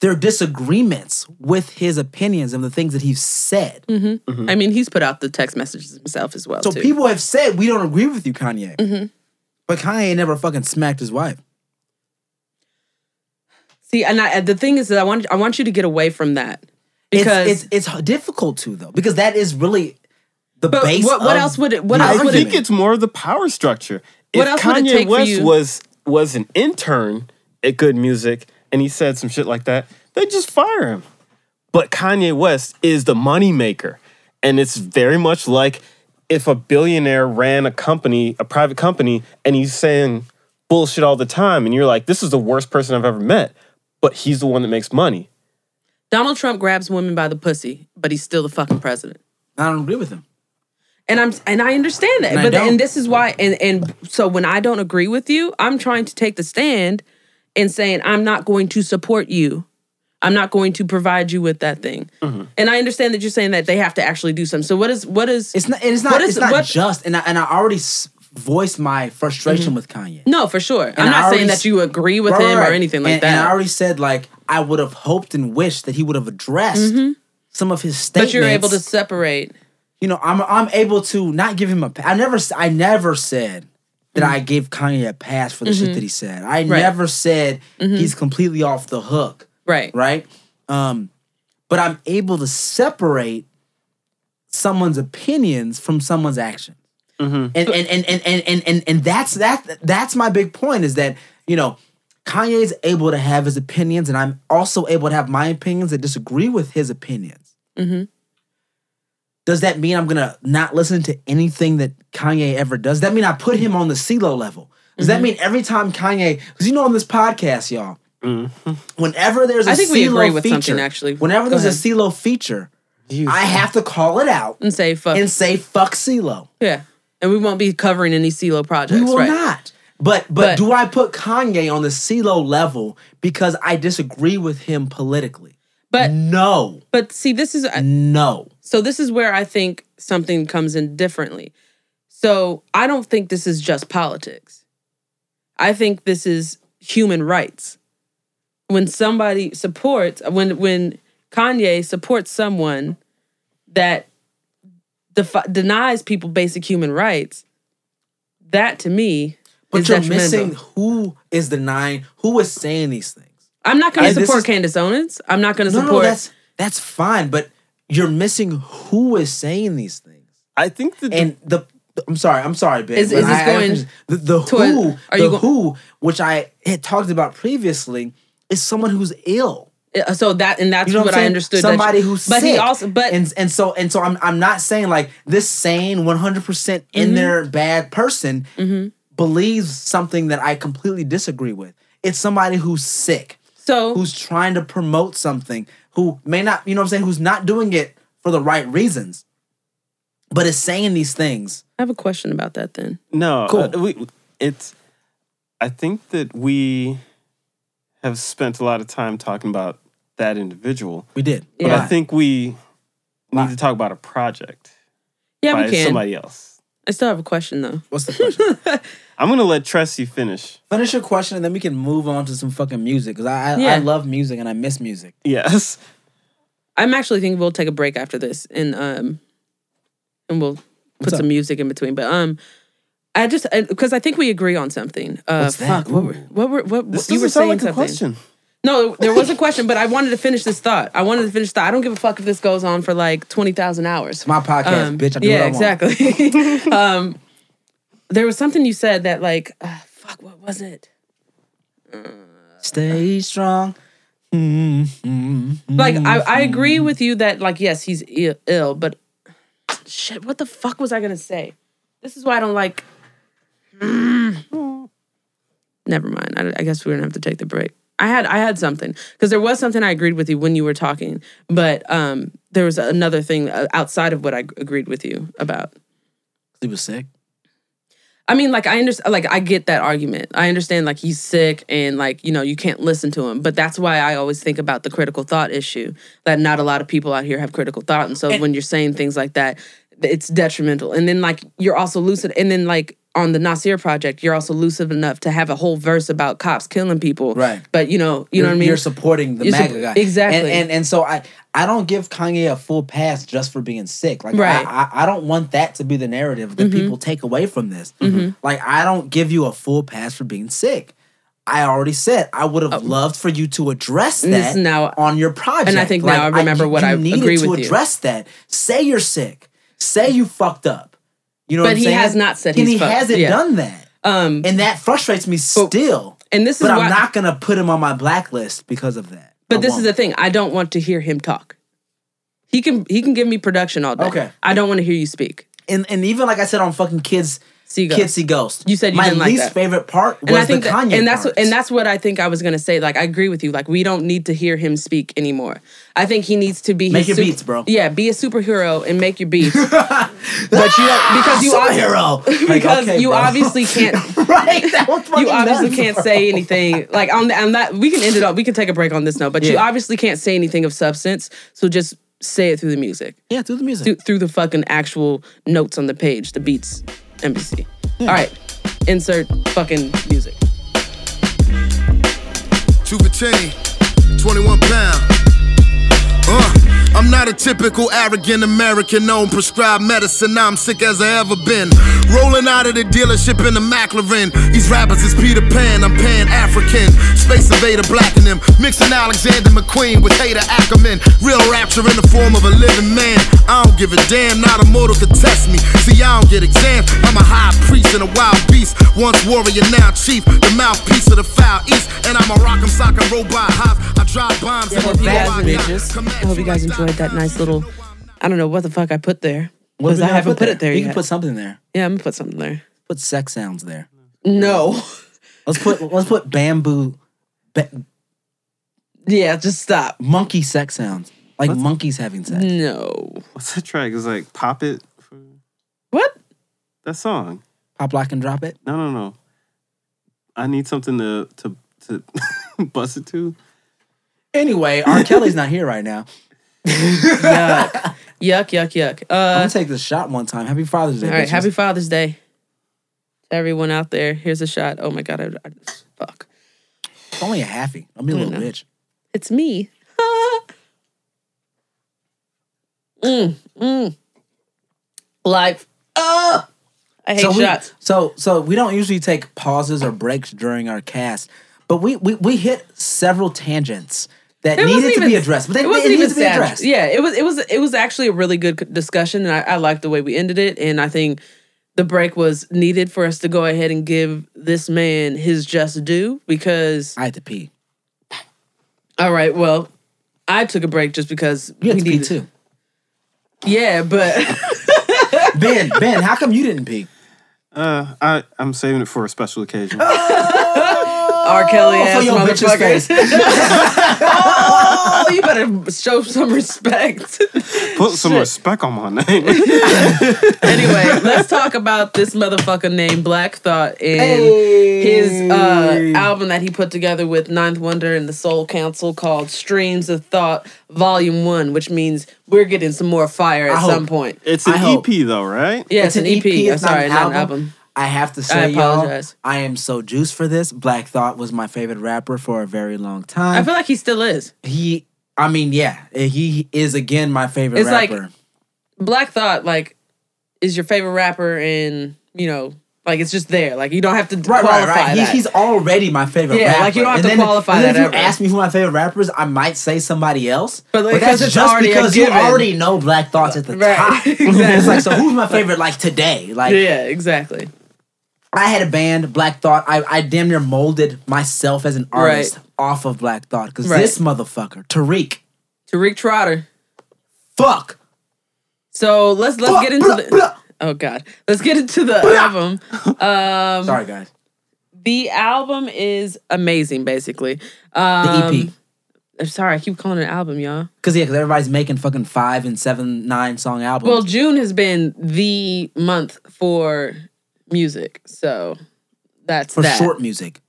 their disagreements with his opinions and the things that he's said. Mm-hmm. Mm-hmm. I mean, he's put out the text messages himself as well. So too. people have said we don't agree with you, Kanye. Mm-hmm. But Kanye never fucking smacked his wife. see, and I, the thing is that I want I want you to get away from that because it's, it's difficult to though because that is really the But base. what- what of else would it- what else I would argument. think it's more of the power structure. What if else would it Kanye take for West you- was was an intern at Good Music and he said some shit like that, they just fire him. But Kanye West is the moneymaker. And it's very much like if a billionaire ran a company, a private company, and he's saying bullshit all the time, and you're like, this is the worst person I've ever met. But he's the one that makes money. Donald Trump grabs women by the pussy, but he's still the fucking president. I don't agree with him. And I'm and I understand that. And I but don't. and this is why and and so when I don't agree with you, I'm trying to take the stand and saying I'm not going to support you. I'm not going to provide you with that thing. Mm-hmm. And I understand that you're saying that they have to actually do something. So what is what is It's not. It's not. What is- it's not what- just. And I, and I already s- voiced my frustration with Kanye. No, for sure. I'm not already saying that you agree with Right, him or anything like and, that. And I already said like I would have hoped and wished that he would have addressed some of his statements. but you're able to separate. you know, I'm I'm able to not give him a I pa- I never s- I never said that I gave Kanye a pass for the shit that he said. I Mm-hmm. Right. never said he's completely off the hook. Right. Right. Um, but I'm able to separate someone's opinions from someone's actions. Mm-hmm. And, and, and, and, and, and, and, and that's that that's my big point is that, you know, Kanye's able to have his opinions, and I'm also able to have my opinions that disagree with his opinions. Mm-hmm. Does that mean I'm gonna not listen to anything that Kanye ever does? Does that mean I put him on the CeeLo level? Does that mm-hmm. mean every time Kanye, because you know on this podcast, y'all, mm-hmm. whenever there's a I think we agree with feature, something, actually. whenever Go there's a ahead. CeeLo feature, You- I have to call it out and say fuck. and say fuck CeeLo. yeah, and we won't be covering any CeeLo projects. We will right? not. But, but But- do I put Kanye on the CeeLo level because I disagree with him politically? But No, but see, this is uh, no. So this is where I think something comes in differently. So I don't think this is just politics. I think this is human rights. When somebody supports when when Kanye supports someone that defi- denies people basic human rights, that to me But is you're missing who is denying, who is saying these things. I'm not going to support is- Candace Owens. I'm not going to No, no, support. that's that's fine, but you're missing who is saying these things. I think that the- And the, the- I'm sorry, I'm sorry, Ben. Is- is this I- I going finish- the, the to a- who? are the you go- who, which I had talked about previously, is someone who's ill. So that and that's You know what, what, I'm I understood. that Somebody you- who's but sick. he also but and and so and so I'm I'm not saying like this sane 100 percent in Mm-hmm. there bad person believes something that I completely disagree with. It's somebody who's sick, so who's trying to promote something, who may not, you know what I'm saying, who's not doing it for the right reasons, but is saying these things. I have a question about that then. No, Cool. uh, we, it's. I think that we have spent a lot of time talking about that individual, We did. but Yeah. I think we need to talk about a project Yeah, by we can. somebody else. I still have a question though. What's the question? (laughs) I'm gonna let Tressie finish. Finish your question and then we can move on to some fucking music because I I, Yeah. I love music and I miss music. Yes. I'm actually thinking we'll take a break after this and um and we'll put What's some up? music in between. But um I just because I think we agree on something. Uh What's that? fuck, what were Ooh. what were what This you were doesn't sound saying like a something. question. No, there was a question, but I wanted to finish this thought. I wanted to finish thought. I don't give a fuck if this goes on for like twenty thousand hours. My podcast, Um, bitch. I do yeah, what I want. exactly. (laughs) um, there was something you said that like, uh, fuck, what was it? Stay strong. Like, I, I agree with you that like, yes, he's Ill, ill, but shit, what the fuck was I gonna say? This is why I don't like. Never mind. I, I guess we're gonna have to take the break. I had I had something because there was something I agreed with you when you were talking, but um, there was another thing uh, outside of what I agreed with you about. Cause he was sick. I mean, like I understand, like I get that argument. I understand, like he's sick and like you know you can't listen to him. But that's why I always think about the critical thought issue. That not a lot of people out here have critical thought, and so And- when you're saying things like that, it's detrimental. And then like you're also lucid, and then like on the Nasir project, you're also lucid enough to have a whole verse about cops killing people. Right. But you know, you you're, know what I mean. You're supporting the You're MAGA sup- guy. exactly. And, and and so I I don't give Kanye a full pass just for being sick. Like Right. I, I I don't want that to be the narrative that people take away from this. Mm-hmm. Like I don't give you a full pass for being sick. I already said I would have loved for you to address Oh. This now- on your project. and I think now I remember what you I needed agree to with you. address that. Say you're sick. Say you fucked up. You know But what I'm he saying? has not said and he fucked- hasn't yeah. done that. um, And that frustrates me still. and this is But I'm not gonna put him on my blacklist because of that. But I this won't. is the thing. I don't want to hear him talk. He can he can give me production all day. Okay. I don't want to hear you speak. and and even like I said on fucking kids, See Ghost. kids see ghost. You said you my didn't like least that. favorite part was and I think the that, Kanye and that's parts. and that's what I think I was gonna say. Like I agree with you. Like we don't need to hear him speak anymore. I think he needs to be Make your beats, bro. Yeah, be a superhero and make your beats. (laughs) but you because you superhero Like, (laughs) because okay, you bro. obviously (laughs) can't right. That was fucking you obviously nuts, can't bro. say anything like on the, on that we can end it up we can take a break on this note but you obviously can't say anything of substance so just say it through the music Yeah, through the music. through, through the fucking actual notes on the page the beats NBC all right insert fucking music. Two for chain, 21 pound. Uh, I'm not a typical arrogant American on prescribed medicine. I'm sick as I ever been. Rolling out of the dealership in the McLaren. These rappers is Peter Pan, I'm Pan African. Space invader blacking them. Mixing Alexander McQueen with Haider Ackermann. Real rapture in the form of a living man. I don't give a damn, not a mortal could test me. See, I don't get exams. I'm a high priest and a wild beast. Once warrior, now chief. The mouthpiece of the foul east. And I'm a rock'em sock'em robot hop. I drop bombs Yeah, the back, bitches. I hope you guys enjoyed that nice little I don't know what the fuck I put there What because I gonna haven't put it there You yet. can put something there. yeah, I'm gonna put something there. Put sex sounds there. No. (laughs) Let's put let's put bamboo, ba- yeah, just stop. monkey sex sounds like monkeys having sex. No. What's that track? It's like pop it. For What? that song. Pop lock and drop it. No, no, no. I need something to to to (laughs) bust it to. Anyway, R. Kelly's not here right now. Yuck. yuck, yuck, yuck. I'm Uh, gonna take this shot one time. Happy Father's Day. all right, bitches. happy Father's Day everyone out there. Here's a shot. Oh my God, I, I fuck. It's only a halfie. I'll be a little know. bitch. It's me. (laughs) mm, mm. Life. Oh, I hate so we, shots. So so we don't usually take pauses or breaks during our cast, but we we, we hit several tangents that It needed wasn't to be addressed. But they, it wasn't it even needs to be addressed. Yeah, it was. It was. It was actually a really good discussion, and I, I liked the way we ended it. And I think the break was needed for us to go ahead and give this man his just due because. I had to pee. All right, well, I took a break just because You had we to pee too. Yeah, but (laughs) Ben, Ben, how come you didn't pee? Uh, I I'm saving it for a special occasion. R. Kelly Oh, ass your bitch's motherfucker. face. (laughs) oh, you better show some respect. Put some Shit. respect on my name. (laughs) anyway, let's talk about this motherfucker named Black Thought and his uh, album that he put together with Ninth Wonder and the Soul Council called Streams of Thought Volume One, which means we're getting some more fire at I hope- some point. It's an I hope. EP though, right? Yeah, it's, an EP. I'm it's not sorry, an not an album. album. I have to say, y'all, apologize. I am so juiced for this. Black Thought was my favorite rapper for a very long time. I feel like he still is. he, I mean, yeah, eh, he is again my favorite It's like- rapper. Black Thought, like, is your favorite rapper, and you know, like it's just there. Like you don't have to Right, qualify right, right. He- he's already my favorite Yeah, rapper. like, you don't have and to then, qualify then that if ever. you ask me who my favorite rapper is, I might say somebody else. But, like, 'cause that's it's just because you already know Black Thoughts at the Right, (laughs) top. exactly. (laughs) it's like, so who's my favorite like today? Like yeah, exactly. I had a band, Black Thought. I, I damn near molded myself as an artist off of Black Thought. Because Right. this motherfucker, Tariq, Tariq Trotter. fuck. So let's let's Fuck, get into blah, the. blah. Oh God, let's get into the album. (laughs) Um, Sorry, guys. the album is amazing, basically. The Um, EP. I'm sorry, I keep calling it an album, y'all. Because, yeah, because everybody's making fucking five and seven, nine song albums. Well, June has been the month for music, so that's for that short music.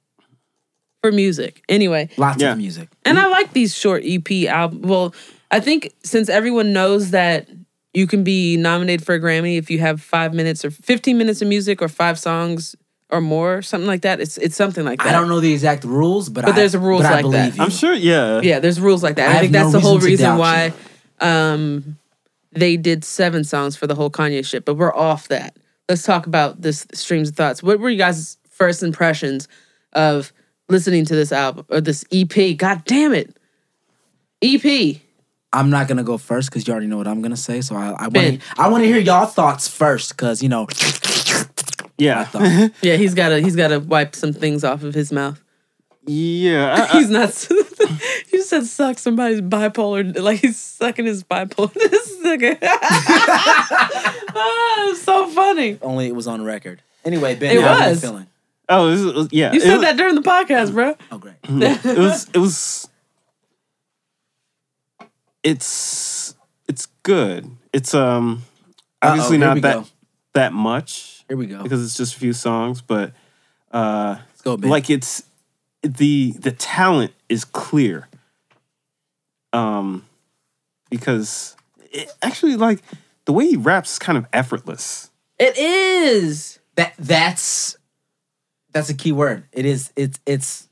for music. Anyway, Lots Yeah. of music. and I like these short EP albums. Well, I think since everyone knows that you can be nominated for a Grammy if you have five minutes or fifteen minutes of music or five songs or more, something like that. It's it's something like that. I don't know the exact rules, but, But I, there's rules but I like that. you. I'm sure. Yeah. Yeah, there's rules like that. I I, have think no that's the whole reason to reason why um, they did seven songs for the whole Kanye shit. But we're off that. Let's talk about this streams of thoughts. What were you guys' first impressions of listening to this album or this EP? God damn it, EP. I'm not gonna go first because you already know what I'm gonna say. So I, I want I want to hear y'all thoughts first because you know Yeah. (laughs) Yeah, he's gotta he's gotta wipe some things off of his mouth. yeah. I- (laughs) I- He's not. (laughs) you said suck somebody's bipolar, like he's sucking his bipolar. this nigga. It's so funny. only it was on record. Anyway, Ben, It how was. you feeling? oh, this is, yeah. You it said was- that during the podcast, bro. Oh, great. (laughs) it was it was it's it's good it's um obviously here not that go. that much Here we go. because it's just a few songs but uh Let's go, Ben. like it's the the talent is clear um because it, actually like the way he raps is kind of effortless It is. that that's that's a key word. It is. It's it's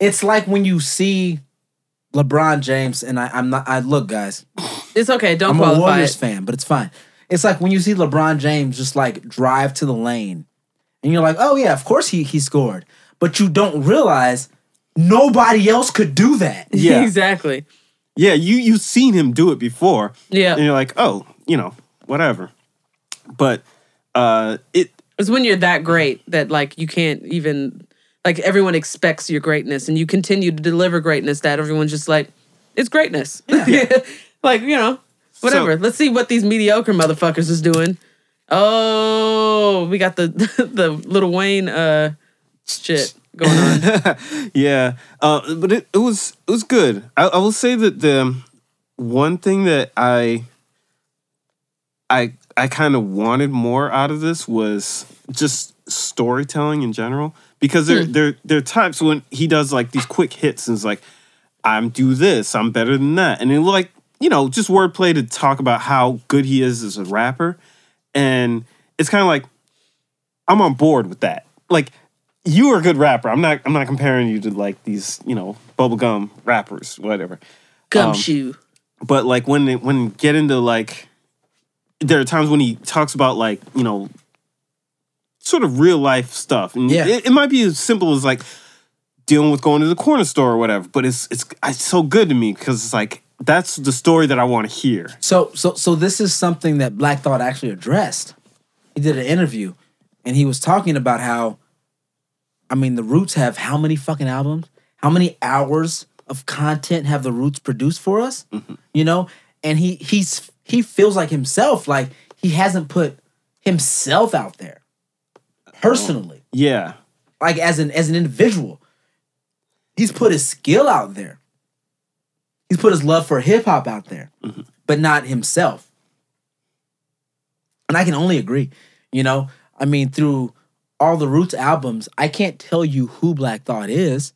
it's like when you see LeBron James, and I, I'm not. I look, guys. It's okay. Don't I'm a Warriors it. fan, but it's fine. It's like when you see LeBron James just like drive to the lane, and you're like, oh yeah, of course he he scored, but you don't realize nobody else could do that. (laughs) Yeah. exactly. yeah you you've seen him do it before Yeah. and you're like oh you know whatever but uh it It's when you're that great that like you can't even like everyone expects your greatness and you continue to deliver greatness that everyone's just like it's greatness. (laughs) like, you know. Whatever. So- Let's see what these mediocre motherfuckers is doing. Oh, we got the (laughs) the little Wayne uh shit going on. (laughs) yeah, uh, but it, it was it was good. I, I will say that the one thing that I I I kind of wanted more out of this was just storytelling in general because there hmm. there there are times when he does like these quick hits and it's like I'm do this, I'm better than that, and it like you know just wordplay to talk about how good he is as a rapper, and it's kind of like I'm on board with that. Like you are a good rapper. I'm not. I'm not comparing you to like these, you know, bubblegum rappers, whatever. Gumshoe. Um, but like when they, when get into like, there are times when he talks about like you know, sort of real life stuff, and Yeah. it, it might be as simple as like dealing with going to the corner store or whatever. But it's it's it's so good to me because it's like that's the story that I want to hear. So so so this is something that Black Thought actually addressed. He did an interview and he was talking about how I mean the Roots have how many fucking albums? How many hours of content have the Roots produced for us? Mm-hmm. You know? And he he's he feels like himself like he hasn't put himself out there personally Yeah, like as an as an individual. He's put his skill out there. He's put his love for hip hop out there, but not himself. And I can only agree. You know, I mean, through all the Roots albums, I can't tell you who Black Thought is.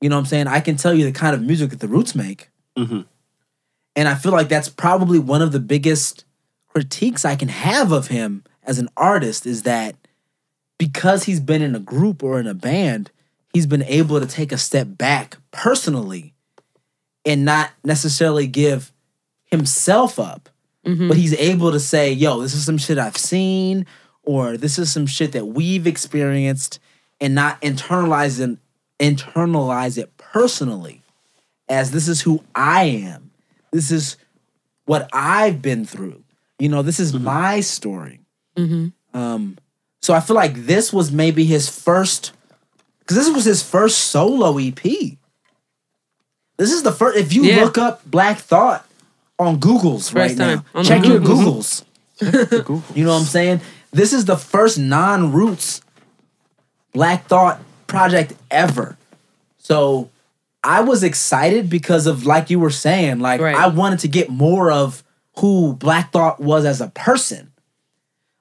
You know what I'm saying? I can tell you the kind of music that the Roots make. Mhm. And I feel like that's probably one of the biggest critiques I can have of him as an artist is that because he's been in a group or in a band, he's been able to take a step back personally and not necessarily give himself up, mm-hmm. but he's able to say, yo, this is some shit I've seen, or this is some shit that we've experienced, and not internalize it, internalize it personally as this is who I am. This is what I've been through. You know, this is my story. Um, so I feel like this was maybe his first, because this was his first solo EP. This is the first. If you Yeah. look up Black Thought on Google's right First now, On check your Googles. Googles. (laughs) You know what I'm saying? This is the first non-roots Black Thought project ever. So I was excited because of like you were saying, like Right. I wanted to get more of who Black Thought was as a person.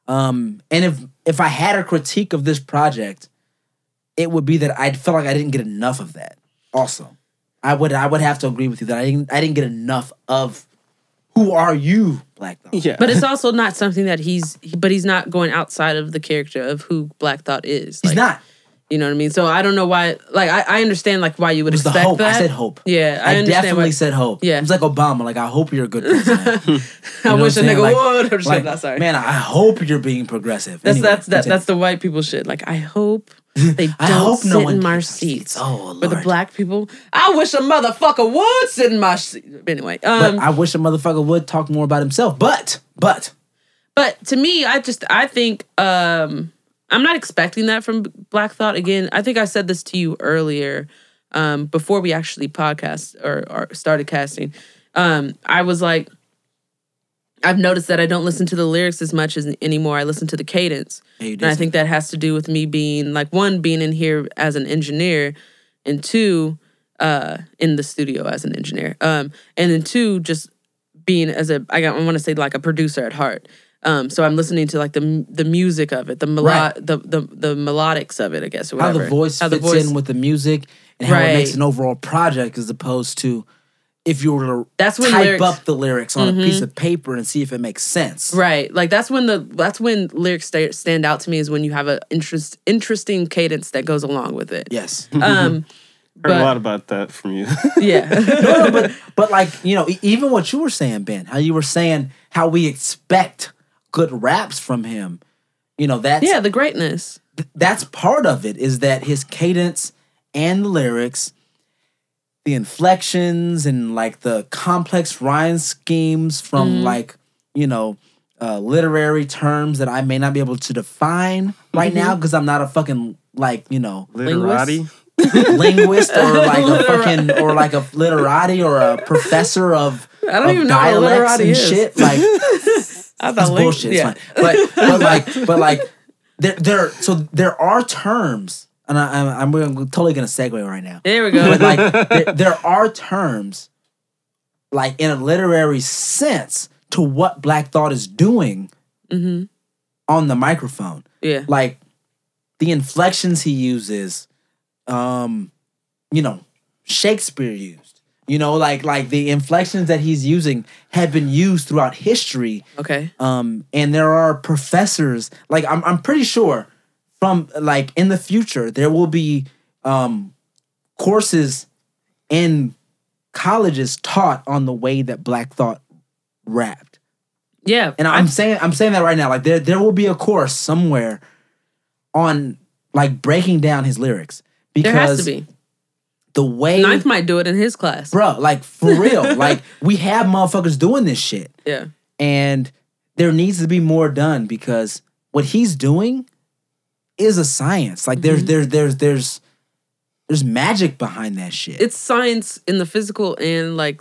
Um, and if if I had a critique of this project, it would be that I felt like I didn't get enough of that. Also, I would I would have to agree with you that I didn't I didn't get enough of who are you, Black Thought. yeah. But it's (laughs) also not something that he's but he's not going outside of the character of who Black Thought is. He's Like, not. You know what I mean? So I don't know why like I, I understand like why you would was the expect hope. that. I said hope. Yeah, I, I, definitely why- said hope. Yeah. it's like Obama. Like, I hope you're a good person. (laughs) I You wish a (laughs) I'm nigga saying? would. Or shit. like, not sorry. Man, I hope you're being progressive. That's Anyway, that's that, that's the white people shit. Like I hope (laughs) they don't hope sit no in my our seats. Oh, But the black people, I wish a motherfucker would sit in my seat. Anyway, But um, I wish a motherfucker would talk more about himself. But, but, But to me, I just I think um I'm not expecting that from Black Thought again. I think I said this to you earlier um before we actually podcast or, or started casting. Um I was like I've noticed that I don't listen to the lyrics as much as anymore. I listen to the cadence. Yeah, and I think that has to do with me being like one being in here as an engineer and two uh in the studio as an engineer. Um and then two just being as a I got I want to say like a producer at heart. Um, so I'm listening to like the the music of it, the melo- Right. the, the the melodics of it, I guess. Or how the voice How fits in with the music and how it makes an overall project as opposed to if you were to That's when type lyrics- Mm-hmm. up the lyrics on a piece of paper and see if it makes sense. right. Like that's when the that's when lyrics sta- stand out to me is when you have an interest interesting cadence that goes along with it. Yes. Um, (laughs) Heard but- a lot about that from you. (laughs) yeah. (laughs) no, no, but but like you know, e- even what you were saying, Ben, how you were saying how we expect good raps from him. You know, that's yeah, the greatness. th- that's part of it is that his cadence and the lyrics, the inflections and like the complex rhyme schemes from Mm-hmm. like you know uh, literary terms that I may not be able to define right Mm-hmm. now because I'm not a fucking like you know Literati. linguist (laughs) or like a (laughs) fucking or like a literati or a professor of I don't even know what literati and is. shit. Like (laughs) I that's thought ling- bullshit. It's fine. But but like but like there there so there are terms, and I, I'm, I'm totally gonna segue right now. There we go. But like there, there are terms, like in a literary sense, to what Black Thought is doing hmm on the microphone. Yeah. Like the inflections he uses, um, you know, Shakespeare used. You know, like like the inflections that he's using have been used throughout history. Okay. Um, and there are professors, like I'm I'm pretty sure from like in the future there will be um courses in colleges taught on the way that Black Thought rapped. Yeah. And I'm saying I'm saying that right now. Like there there will be a course somewhere on like breaking down his lyrics because there has to be. The way Ninth might do it in his class. bro, like for real, (laughs) like we have motherfuckers doing this shit, Yeah. and there needs to be more done because what he's doing is a science. Like Mm-hmm. there's there's there's there's there's magic behind that shit. It's science in the physical and like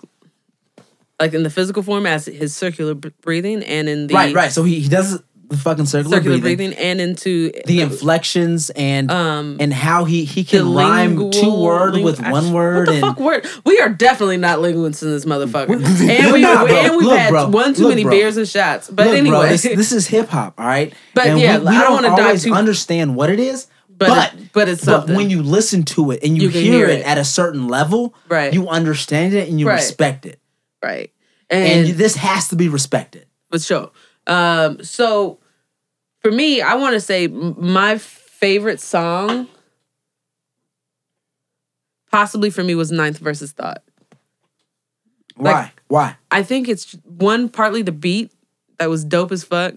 like in the physical form as his circular breathing and in the right, right. So he, he does the fucking circular, circular breathing, breathing, and into the inflections and um and how he he the can rhyme lingual- two word with one word What the and fuck word? We are definitely not linguists in this motherfucker. And (laughs) we not, and we've Look, had bro. one too Look, many bro. beers and shots. But Look, anyway, bro, this, this is hip hop, all right. (laughs) But and yeah, we, we I don't don't wanna dive always too- understand what it is, but but it- but it's but when you listen to it and you, You hear, hear it it. at a certain level, Right. you understand it and you Right. respect it, right. and, And, this has to be respected. for sure. Um, so for me, I want to say my favorite song, possibly for me, was Ninth versus Thought. Like- Why? Why? I think it's one partly the beat that was dope as fuck,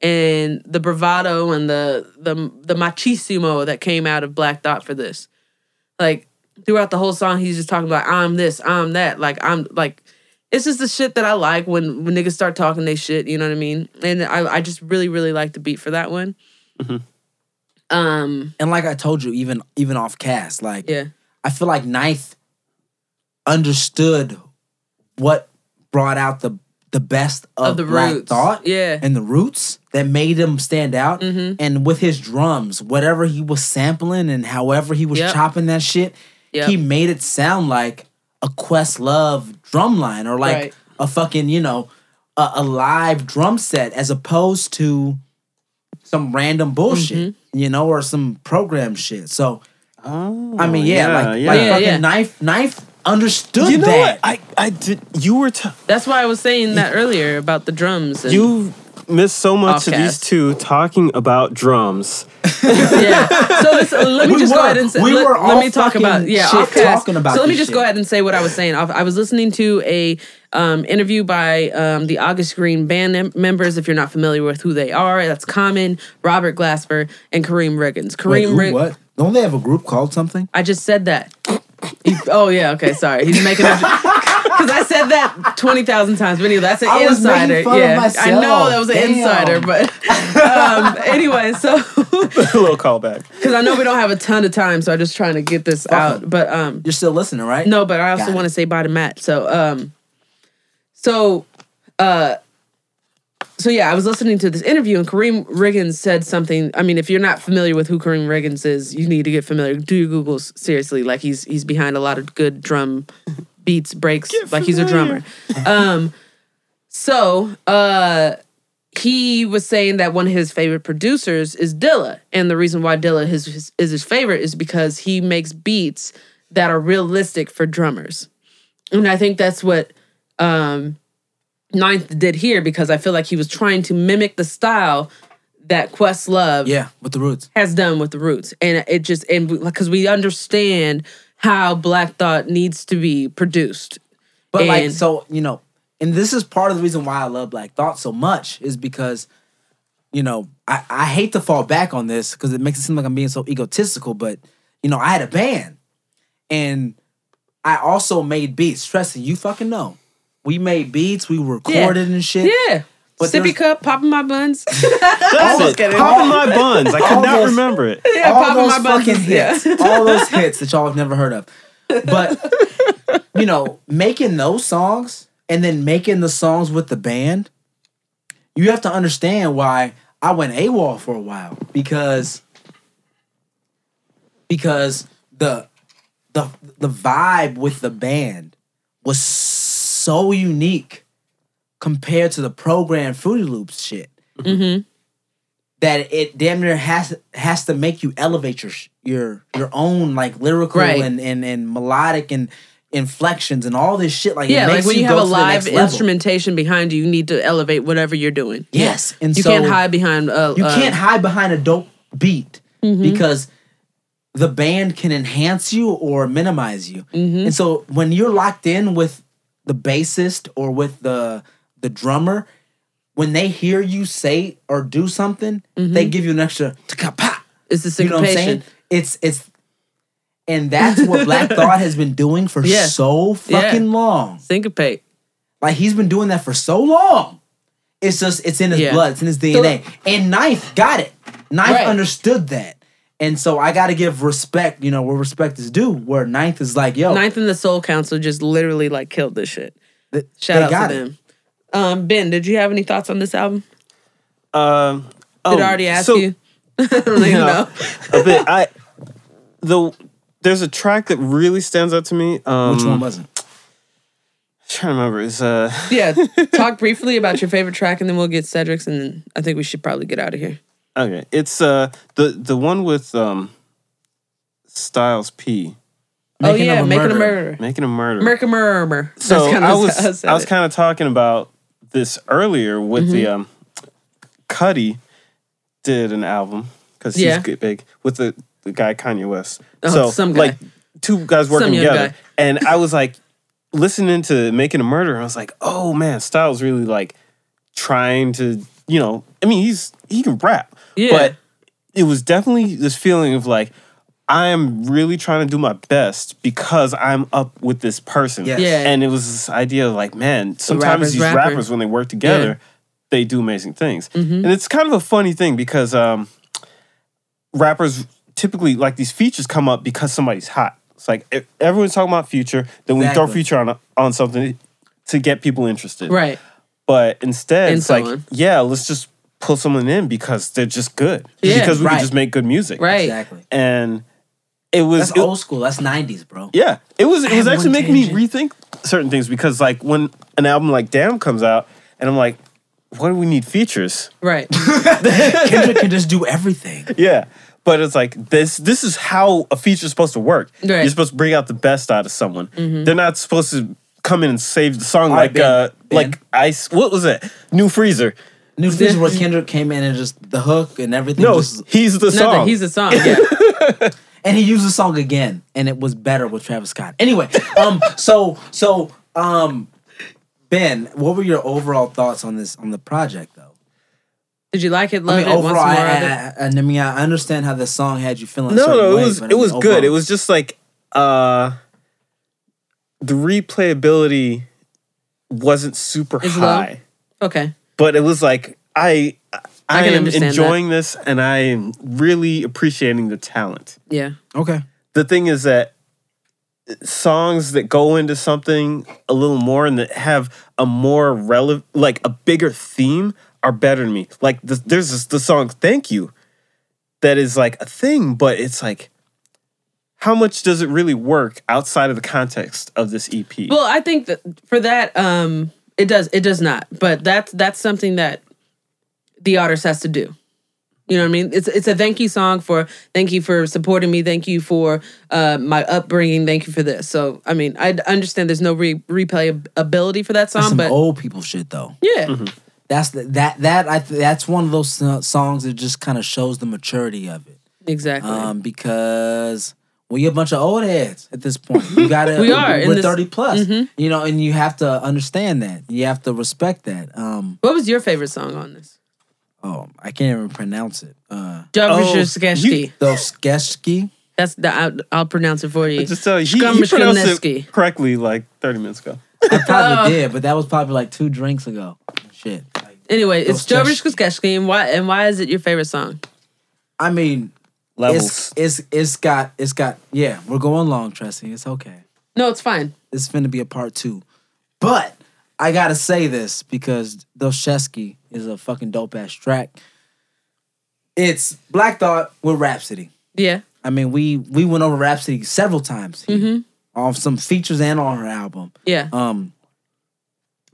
and the bravado and the the the machismo that came out of Black Thought for this. Like throughout the whole song, he's just talking about I'm this, I'm that. Like I'm like it's just the shit that I like when when niggas start talking they shit. You know what I mean? And I I just really really like the beat for that one. Um. And like I told you, even even off cast, like Yeah. I feel like Ninth understood what brought out the the best of, Of the Black roots. Thought, Yeah. and the roots that made him stand out. Mhm. And with his drums, whatever he was sampling and however he was Yep. chopping that shit, Yep. he made it sound like a Questlove drum line or like Right. a fucking you know a, a live drum set as opposed to some random bullshit, Mm-hmm. you know, or some program shit. So Oh, I mean, yeah, like, like Yeah, fucking yeah. knife, knife understood You know that. what? I I did. You were t- That's why I was saying that earlier about the drums. And, you missed so much of these two talking about drums. (laughs) yeah. So this, let me We just go ahead and say, We let, were let me talk about yeah, shit talking about So let me just shit. go ahead and say what I was saying. I was listening to a um, interview by um, the August Green band mem- members. If you're not familiar with who they are, that's Common, Robert Glasper, and Karriem Riggins. Karriem Wait, who, Rig- what? Don't they have a group called something? I just said that. He- oh yeah, okay, sorry. He's making a because I said that twenty thousand times. But anyway, that's an I was making insider. of yeah, I know that was an Damn. insider, but um, anyway, so (laughs) a little callback. because I know we don't have a ton of time, so I'm just trying to get this out. But um, You're still listening, right? no, but I also want to say bye to Matt. So um, so uh, so yeah, I was listening to this interview, and Karriem Riggins said something. I mean, if you're not familiar with who Karriem Riggins is, you need to get familiar. Do your googles seriously. Like he's he's behind a lot of good drum beats, breaks. like he's a drummer. um, so uh he was saying that one of his favorite producers is Dilla, and the reason why Dilla is his, is his favorite is because he makes beats that are realistic for drummers, and I think that's what um, Ninth did here because I feel like he was trying to mimic the style that Questlove Yeah, with the roots. has done with the Roots, and it just and because we understand how Black Thought needs to be produced, But like, And- so you know, and this is part of the reason why I love Black Thought so much is because, you know, I, I hate to fall back on this because it makes it seem like I'm being so egotistical. But you know, I had a band, and I also made beats. Trust me, you fucking know, we made beats, we recorded and shit. yeah. But Sippy cup, popping my buns. (laughs) That's it. Popping my buns. I could All not those- remember it. yeah, all popping those my buns. fucking yeah. hits, all those hits that y'all have never heard of. But (laughs) you know, making those songs and then making the songs with the band, you have to understand why I went AWOL for a while because because the the the vibe with the band was so unique compared to the program Fruity Loops shit Mm-hmm. that it damn near has has to make you elevate your your your own like lyrical Right. and, and and melodic and inflections and all this shit like it Yeah, like when you go have a live instrumentation behind you, you need to elevate whatever you're doing. Yes, and you so can't hide behind. Uh, you uh, can't hide behind a dope beat Mm-hmm. because the band can enhance you or minimize you. Mm-hmm. And so when you're locked in with the bassist or with the the drummer, when they hear you say or do something, they give you an extra taka-pa. It's the You know what I'm saying? Mm-hmm. syncopation. It's it's and that's what Black (laughs) Thought has been doing for Yeah. so fucking Yeah. long. Syncopate. Like he's been doing that for so long. It's just it's in his Yeah. blood, it's in his DNA. and Ninth got it. Ninth Right. understood that. And so I gotta give respect, you know, where respect is due. Where Ninth is like, yo, Ninth and the Soul Council just literally like killed this shit. th- Shout out to it. them. Um, ben, did you have any thoughts on this album? Um, Did oh, I already ask so- you? I don't even a bit. I the there's a track that really stands out to me. Um, Which one was it? trying to remember is uh Yeah, (laughs) talk briefly about your favorite track, and then we'll get Cedric's, and then I think we should probably get out of here. okay. It's uh the the one with um Styles P oh yeah, a making a Murderer. murder, making a murder. murder, murder. so kinda I was how I was kind of talking about this earlier with the Mm-hmm. um Cudi did an album because Yeah. he's big with the the guy Kanye West. Oh, so some guy. like two guys working together, guy. and I was like listening to Making a Murder, I was like, oh man, Styles really like trying to you know. I mean, he's he can rap, Yeah. but it was definitely this feeling of like. I am really trying to do my best because I'm up with this person. Yes. Yeah. And it was this idea of like, man, sometimes rapper's these rapper. rappers, when they work together, Yeah. they do amazing things. Mm-hmm. And it's kind of a funny thing because um, rappers typically like these features come up because somebody's hot. It's like everyone's talking about future, then we throw future on on something to get people interested. right. But instead, And it's so like, on. yeah, let's just pull someone in because they're just good. Yeah, because we right. can just make good music. Right. Exactly. And it was That's it- old school. That's 90s, bro. yeah, it was. It I was have actually one making me rethink certain things because, like, when an album like Damn comes out, and I'm like, why do we need features? Right. (laughs) Kendrick can just do everything. Yeah, but it's like this. This is how a feature is supposed to work. Right. Mm-hmm. You're supposed to bring out the best out of someone. They're not supposed to come in and save the song All right, like Ben, uh Ben. like ice. What was it? New Freezer. New Freezer where Kendrick came in and just the hook and everything. No, just, he's the Nothing. song. He's the song. (laughs) Yeah. And he used the song again, and it was better with Travis Scott. Anyway, um, (laughs) so so um, Ben, what were your overall thoughts on this on the project though? Did you like it? I Love mean, it? Want some overall, more I. I, I, I mean, I understand how the song had you feeling. no, certain no, it way, was it mean, was good. It was just like uh the replayability wasn't super Is low? high. Okay. but it was like I I, I am understand enjoying this and I am really appreciating the talent. Yeah. okay. The thing is that songs that go into something a little more and that have a more relevant like a bigger theme are better to me. Like the, there's this, the song Thank You that is like a thing but it's like how much does it really work outside of the context of this EP? Well, I think that for that, um, it does. It does not. But that's that's something that the artist has to do. You know what I mean? It's it's a thank you song for thank you for supporting me. Thank you for uh, my upbringing. Thank you for this. So I mean, I understand there's no re- replayability for that That's song, some but old people shit though. yeah, That's the, that that I th- that's one of those songs that just kind of shows the maturity of it. exactly. Um, because we a bunch of old heads at this point. You gotta (laughs) We are, We're this- thirty plus. Mhm. You know, and you have to understand that. You have to respect that. Um, what was your favorite song on this? Oh, I can't even pronounce it. Uh, Jovrisha you- That's the I'll, I'll pronounce it for you. just tell you, he, he pronounced it correctly like 30 minutes ago. I Oh. probably did, but that was probably like two drinks ago. Shit. Like, Anyway, it's Dostoevsky. Jovrisha and why and why is it your favorite song? I mean, Levels. it's it's it's got it's got yeah. We're going long, Tressie. It's okay. No, it's fine. It's finna be a part two. But I gotta say this because Dostoevsky is a fucking dope ass track. It's Black Thought with Rapsody. Yeah. I mean, we we went over Rapsody several times here, Mm-hmm. on some features and on her album. Yeah. Um,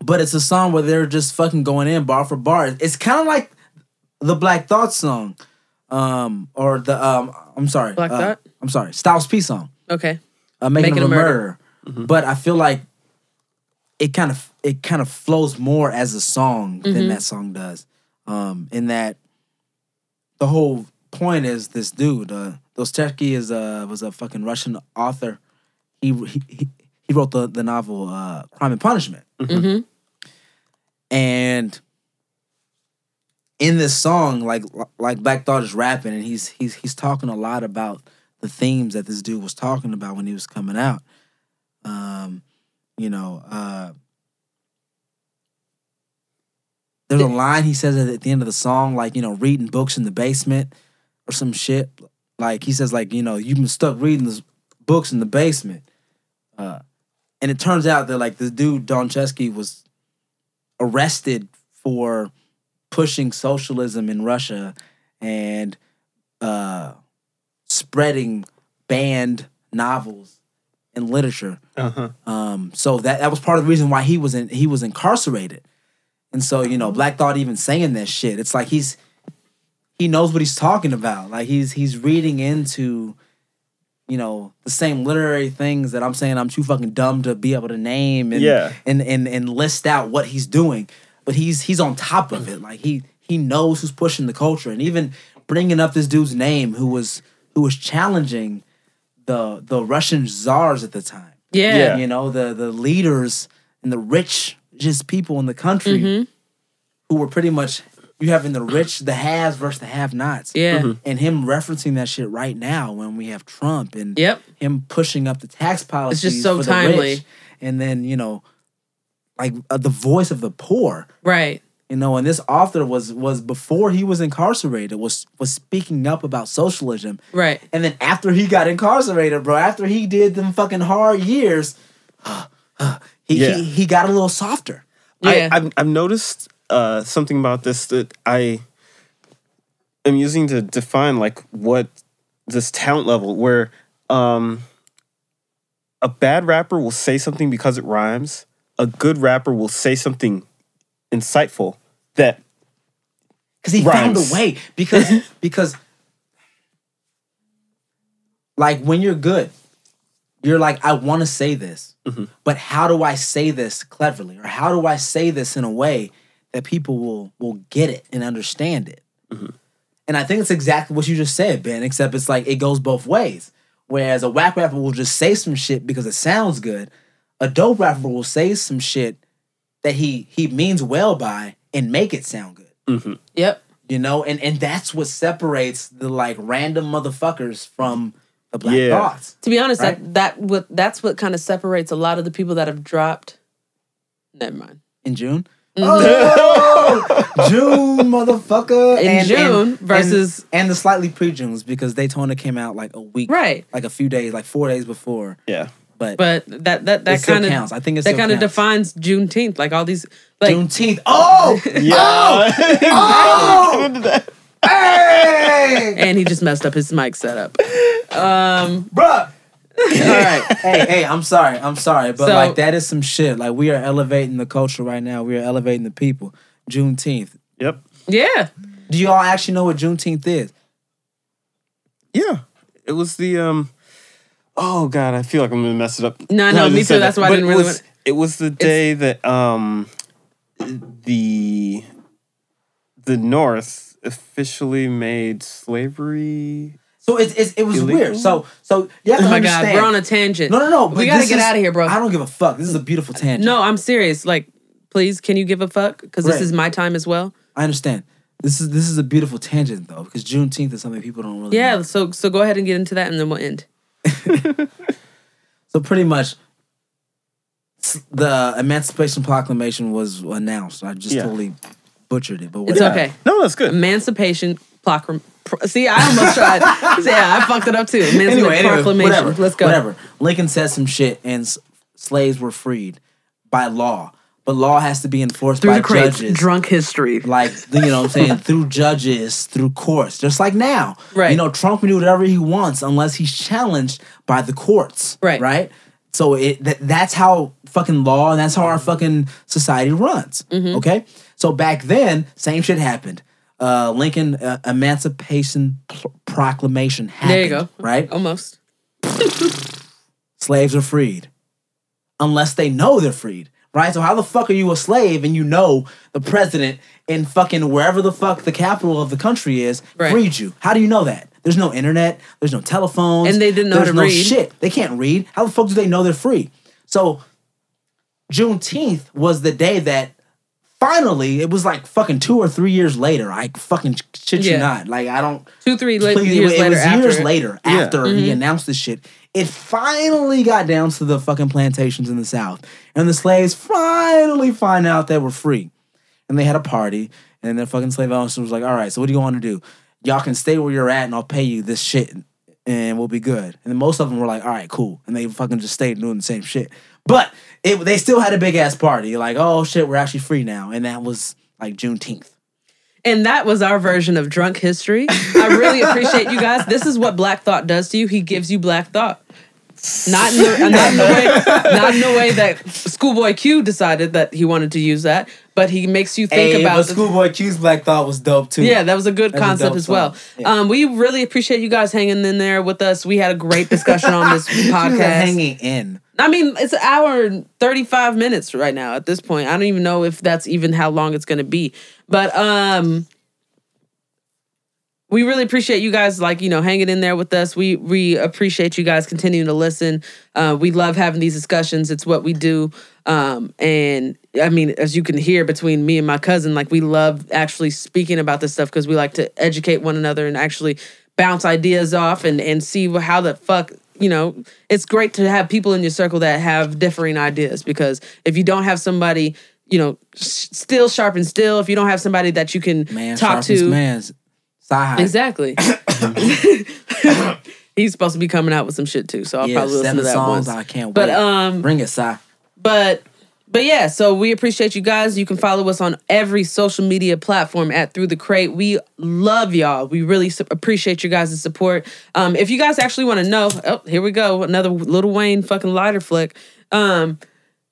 but it's a song where they're just fucking going in bar for bar. It's kind of like the Black Thought song, um, or the um, I'm sorry, Black uh, Thought? I'm sorry, Styles P song, Okay. uh, making, Making a a murder. Murder. But I feel like it kind of it kind of flows more as a song Mm-hmm. than that song does. Um, in that the whole point is this dude, uh, Dostoevsky is a was a fucking Russian author. He he he, he wrote the the novel uh, Crime and Punishment, Mm-hmm. and in this song, like like Black Thought is rapping, and he's he's he's talking a lot about the themes that this dude was talking about when he was coming out. Um, you know, uh, there's a line he says at the end of the song, like you know, reading books in the basement or some shit. Like he says, like you know, you've been stuck reading this books in the basement. Uh, and it turns out that like the dude Dostoyevsky was arrested for pushing socialism in Russia and uh, spreading banned novels and literature. Uh-huh. Um, so that that was part of the reason why he was in he was incarcerated. And so you know, Black Thought even saying that shit, it's like he's he knows what he's talking about. Like he's he's reading into you know the same literary things that I'm saying I'm too fucking dumb to be able to name and Yeah. and and and list out what he's doing. But he's he's on top of it. Like he he knows who's pushing the culture and even bringing up this dude's name who was who was challenging the the Russian czars at the time Yeah. Yeah. you know the the leaders and the rich just people in the country Mm-hmm. who were pretty much you having the rich the haves versus the have nots Yeah. and him referencing that shit right now when we have Trump and Yep. him pushing up the tax policies It's just so timely. rich and then you know like uh, the voice of the poor Right. You know and this author was was before he was incarcerated was was speaking up about socialism Right. and then after he got incarcerated, bro, after he did them fucking hard years, (gasps) he, Yeah. he he got a little softer. Yeah. I, I've, I've noticed uh, something about this that I am using to define like what this talent level where um, a bad rapper will say something because it rhymes. A good rapper will say something insightful that Because he found Rhymes. a way. Because (laughs) because like when you're good, you're like, I want to say this, mm-hmm. but how do I say this cleverly? Or how do I say this in a way that people will will get it and understand it? Mm-hmm. And I think it's exactly what you just said, Ben, except it's like it goes both ways. Whereas a whack rapper will just say some shit because it sounds good. A dope rapper will say some shit that he he means well by and make it sound good mm-hmm. Yep. you know and and that's what separates the like random motherfuckers from the black Yeah. thoughts To be honest, Right. that that what that's what kind of separates a lot of the people that have dropped. Never mind. in june mm-hmm. oh (laughs) june motherfucker In June versus- and, and the slightly pre-junes because daytona came out like a week Right. like a few days like four days before yeah but, But that that that kind of counts. I think it that kind of defines Juneteenth. Like all these like juneteenth. Oh! (laughs) Yeah. Oh! (laughs) Hey! And he just messed up his mic setup. Um bruh! (laughs) All right. Hey hey i'm sorry. I'm sorry but So- like that is some shit. Like we are elevating the culture right now. We are elevating the people. Juneteenth. Yep. Yeah. Do you all actually know what Juneteenth is? yeah. It was the um oh god i feel like i'm gonna mess it up No, when no, me too. That's that. why I didn't it really was, want- it was the day that um the the north officially made slavery So it's, it's it was Illegal? weird. So so you have to Oh my understand. god, we're on a tangent. no, no, no. We gotta get is- out of here, bro. I don't give a fuck. This is a beautiful tangent. No, I'm serious. Like, please, can you give a fuck? Because this is my time as well. I understand. This is this is a beautiful tangent though, because Juneteenth is something people don't really. Yeah. know. So so go ahead and get into that, and then we'll end. (laughs) So pretty much, the Emancipation Proclamation was announced. I just Yeah. totally butchered it, but It's whatever. okay. no that's good Emancipation Proclamation. See, I almost tried. (laughs) yeah, I fucked it up too. Emancipation Anyway, anyway, Proclamation. whatever. Let's go. Whatever. Lincoln said some shit, and s- slaves were freed by law. But law has to be enforced Through by judges. drunk history. like you know what I'm saying (laughs) through judges, through courts, just like now. Right. You know, Trump can do whatever he wants unless he's challenged by the courts. Right. Right. So it that, that's how fucking law and that's how our fucking society runs. Mm-hmm. Okay. So back then, same shit happened. Uh, Lincoln uh, Emancipation Proclamation happened. There you go. Right. Almost. (laughs) (laughs) slaves are freed unless they know they're freed right? So how the fuck are you a slave and you know the president in fucking wherever the fuck the capital of the country is Right. freed you? How do you know that? There's no internet. There's no telephones. And they didn't know how there's to no read. shit. They can't read. How the fuck do they know they're free? So juneteenth was the day that finally it was like fucking two or three years later i fucking shit you Yeah. not like i don't Two, three la- Please, years it later. was after years it. later Yeah. after he mm-hmm. announced this shit. It finally got down to the fucking plantations in the South, and the slaves finally find out they were free, and they had a party, and their fucking slave owner was like, "All right, so what do you want to do? Y'all can stay where you're at, and I'll pay you this shit, and we'll be good." And then most of them were like, "All right, cool," and they fucking just stayed doing the same shit. But it, they still had a big ass party, like, "Oh shit, we're actually free now," and that was like Juneteenth. And that was our version of drunk history. I really appreciate you guys. This is what Black Thought does to you. He gives you Black Thought. Not in the not in the (laughs) way not in the way that Schoolboy Q decided that he wanted to use that, but he makes you think Hey, about but Schoolboy Q's Black Thought was dope too. Yeah, that was a good That's a concept dope as well. Yeah. Um, we really appreciate you guys hanging in there with us. We had a great discussion on this (laughs) podcast. hanging in. I mean, it's an hour and 35 minutes right now at this point. I don't even know if that's even how long it's going to be. But um we really appreciate you guys like, you know, hanging in there with us. We we appreciate you guys continuing to listen. Uh we love having these discussions. It's what we do. Um and I mean, as you can hear between me and my cousin, like we love actually speaking about this stuff because we like to educate one another and actually bounce ideas off and and see how the fuck you know it's great to have people in your circle that have differing ideas because if you don't have somebody you know s- still sharp and still if you don't have somebody that you can Man, talk to man's side. exactly (coughs) he's supposed to be coming out with some shit too so i'll Yeah, probably listen to that songs. once I can't wait. but um Bring it, Si. but but yeah, so we appreciate you guys. You can follow us on every social media platform at Through the Crate. We love y'all. We really su- appreciate you guys' support. Um, if you guys actually want to know, oh, here we go, another Little Wayne fucking lighter flick. Um,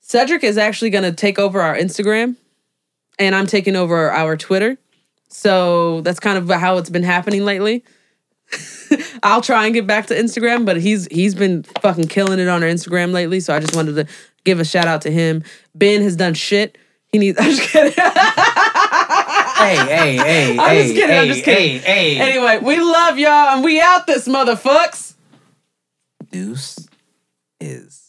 Cedric is actually going to take over our Instagram, and I'm taking over our Twitter. So that's kind of how it's been happening lately. (laughs) I'll try and get back to Instagram, but he's he's been fucking killing it on our Instagram lately. So I just wanted to give a shout out to him. Ben has done shit. He needs. (laughs) I'm just kidding. Hey, hey, hey, I'm hey, just kidding, hey, I'm just kidding. hey, hey. anyway, we love y'all and we out this motherfucks. Deuce is.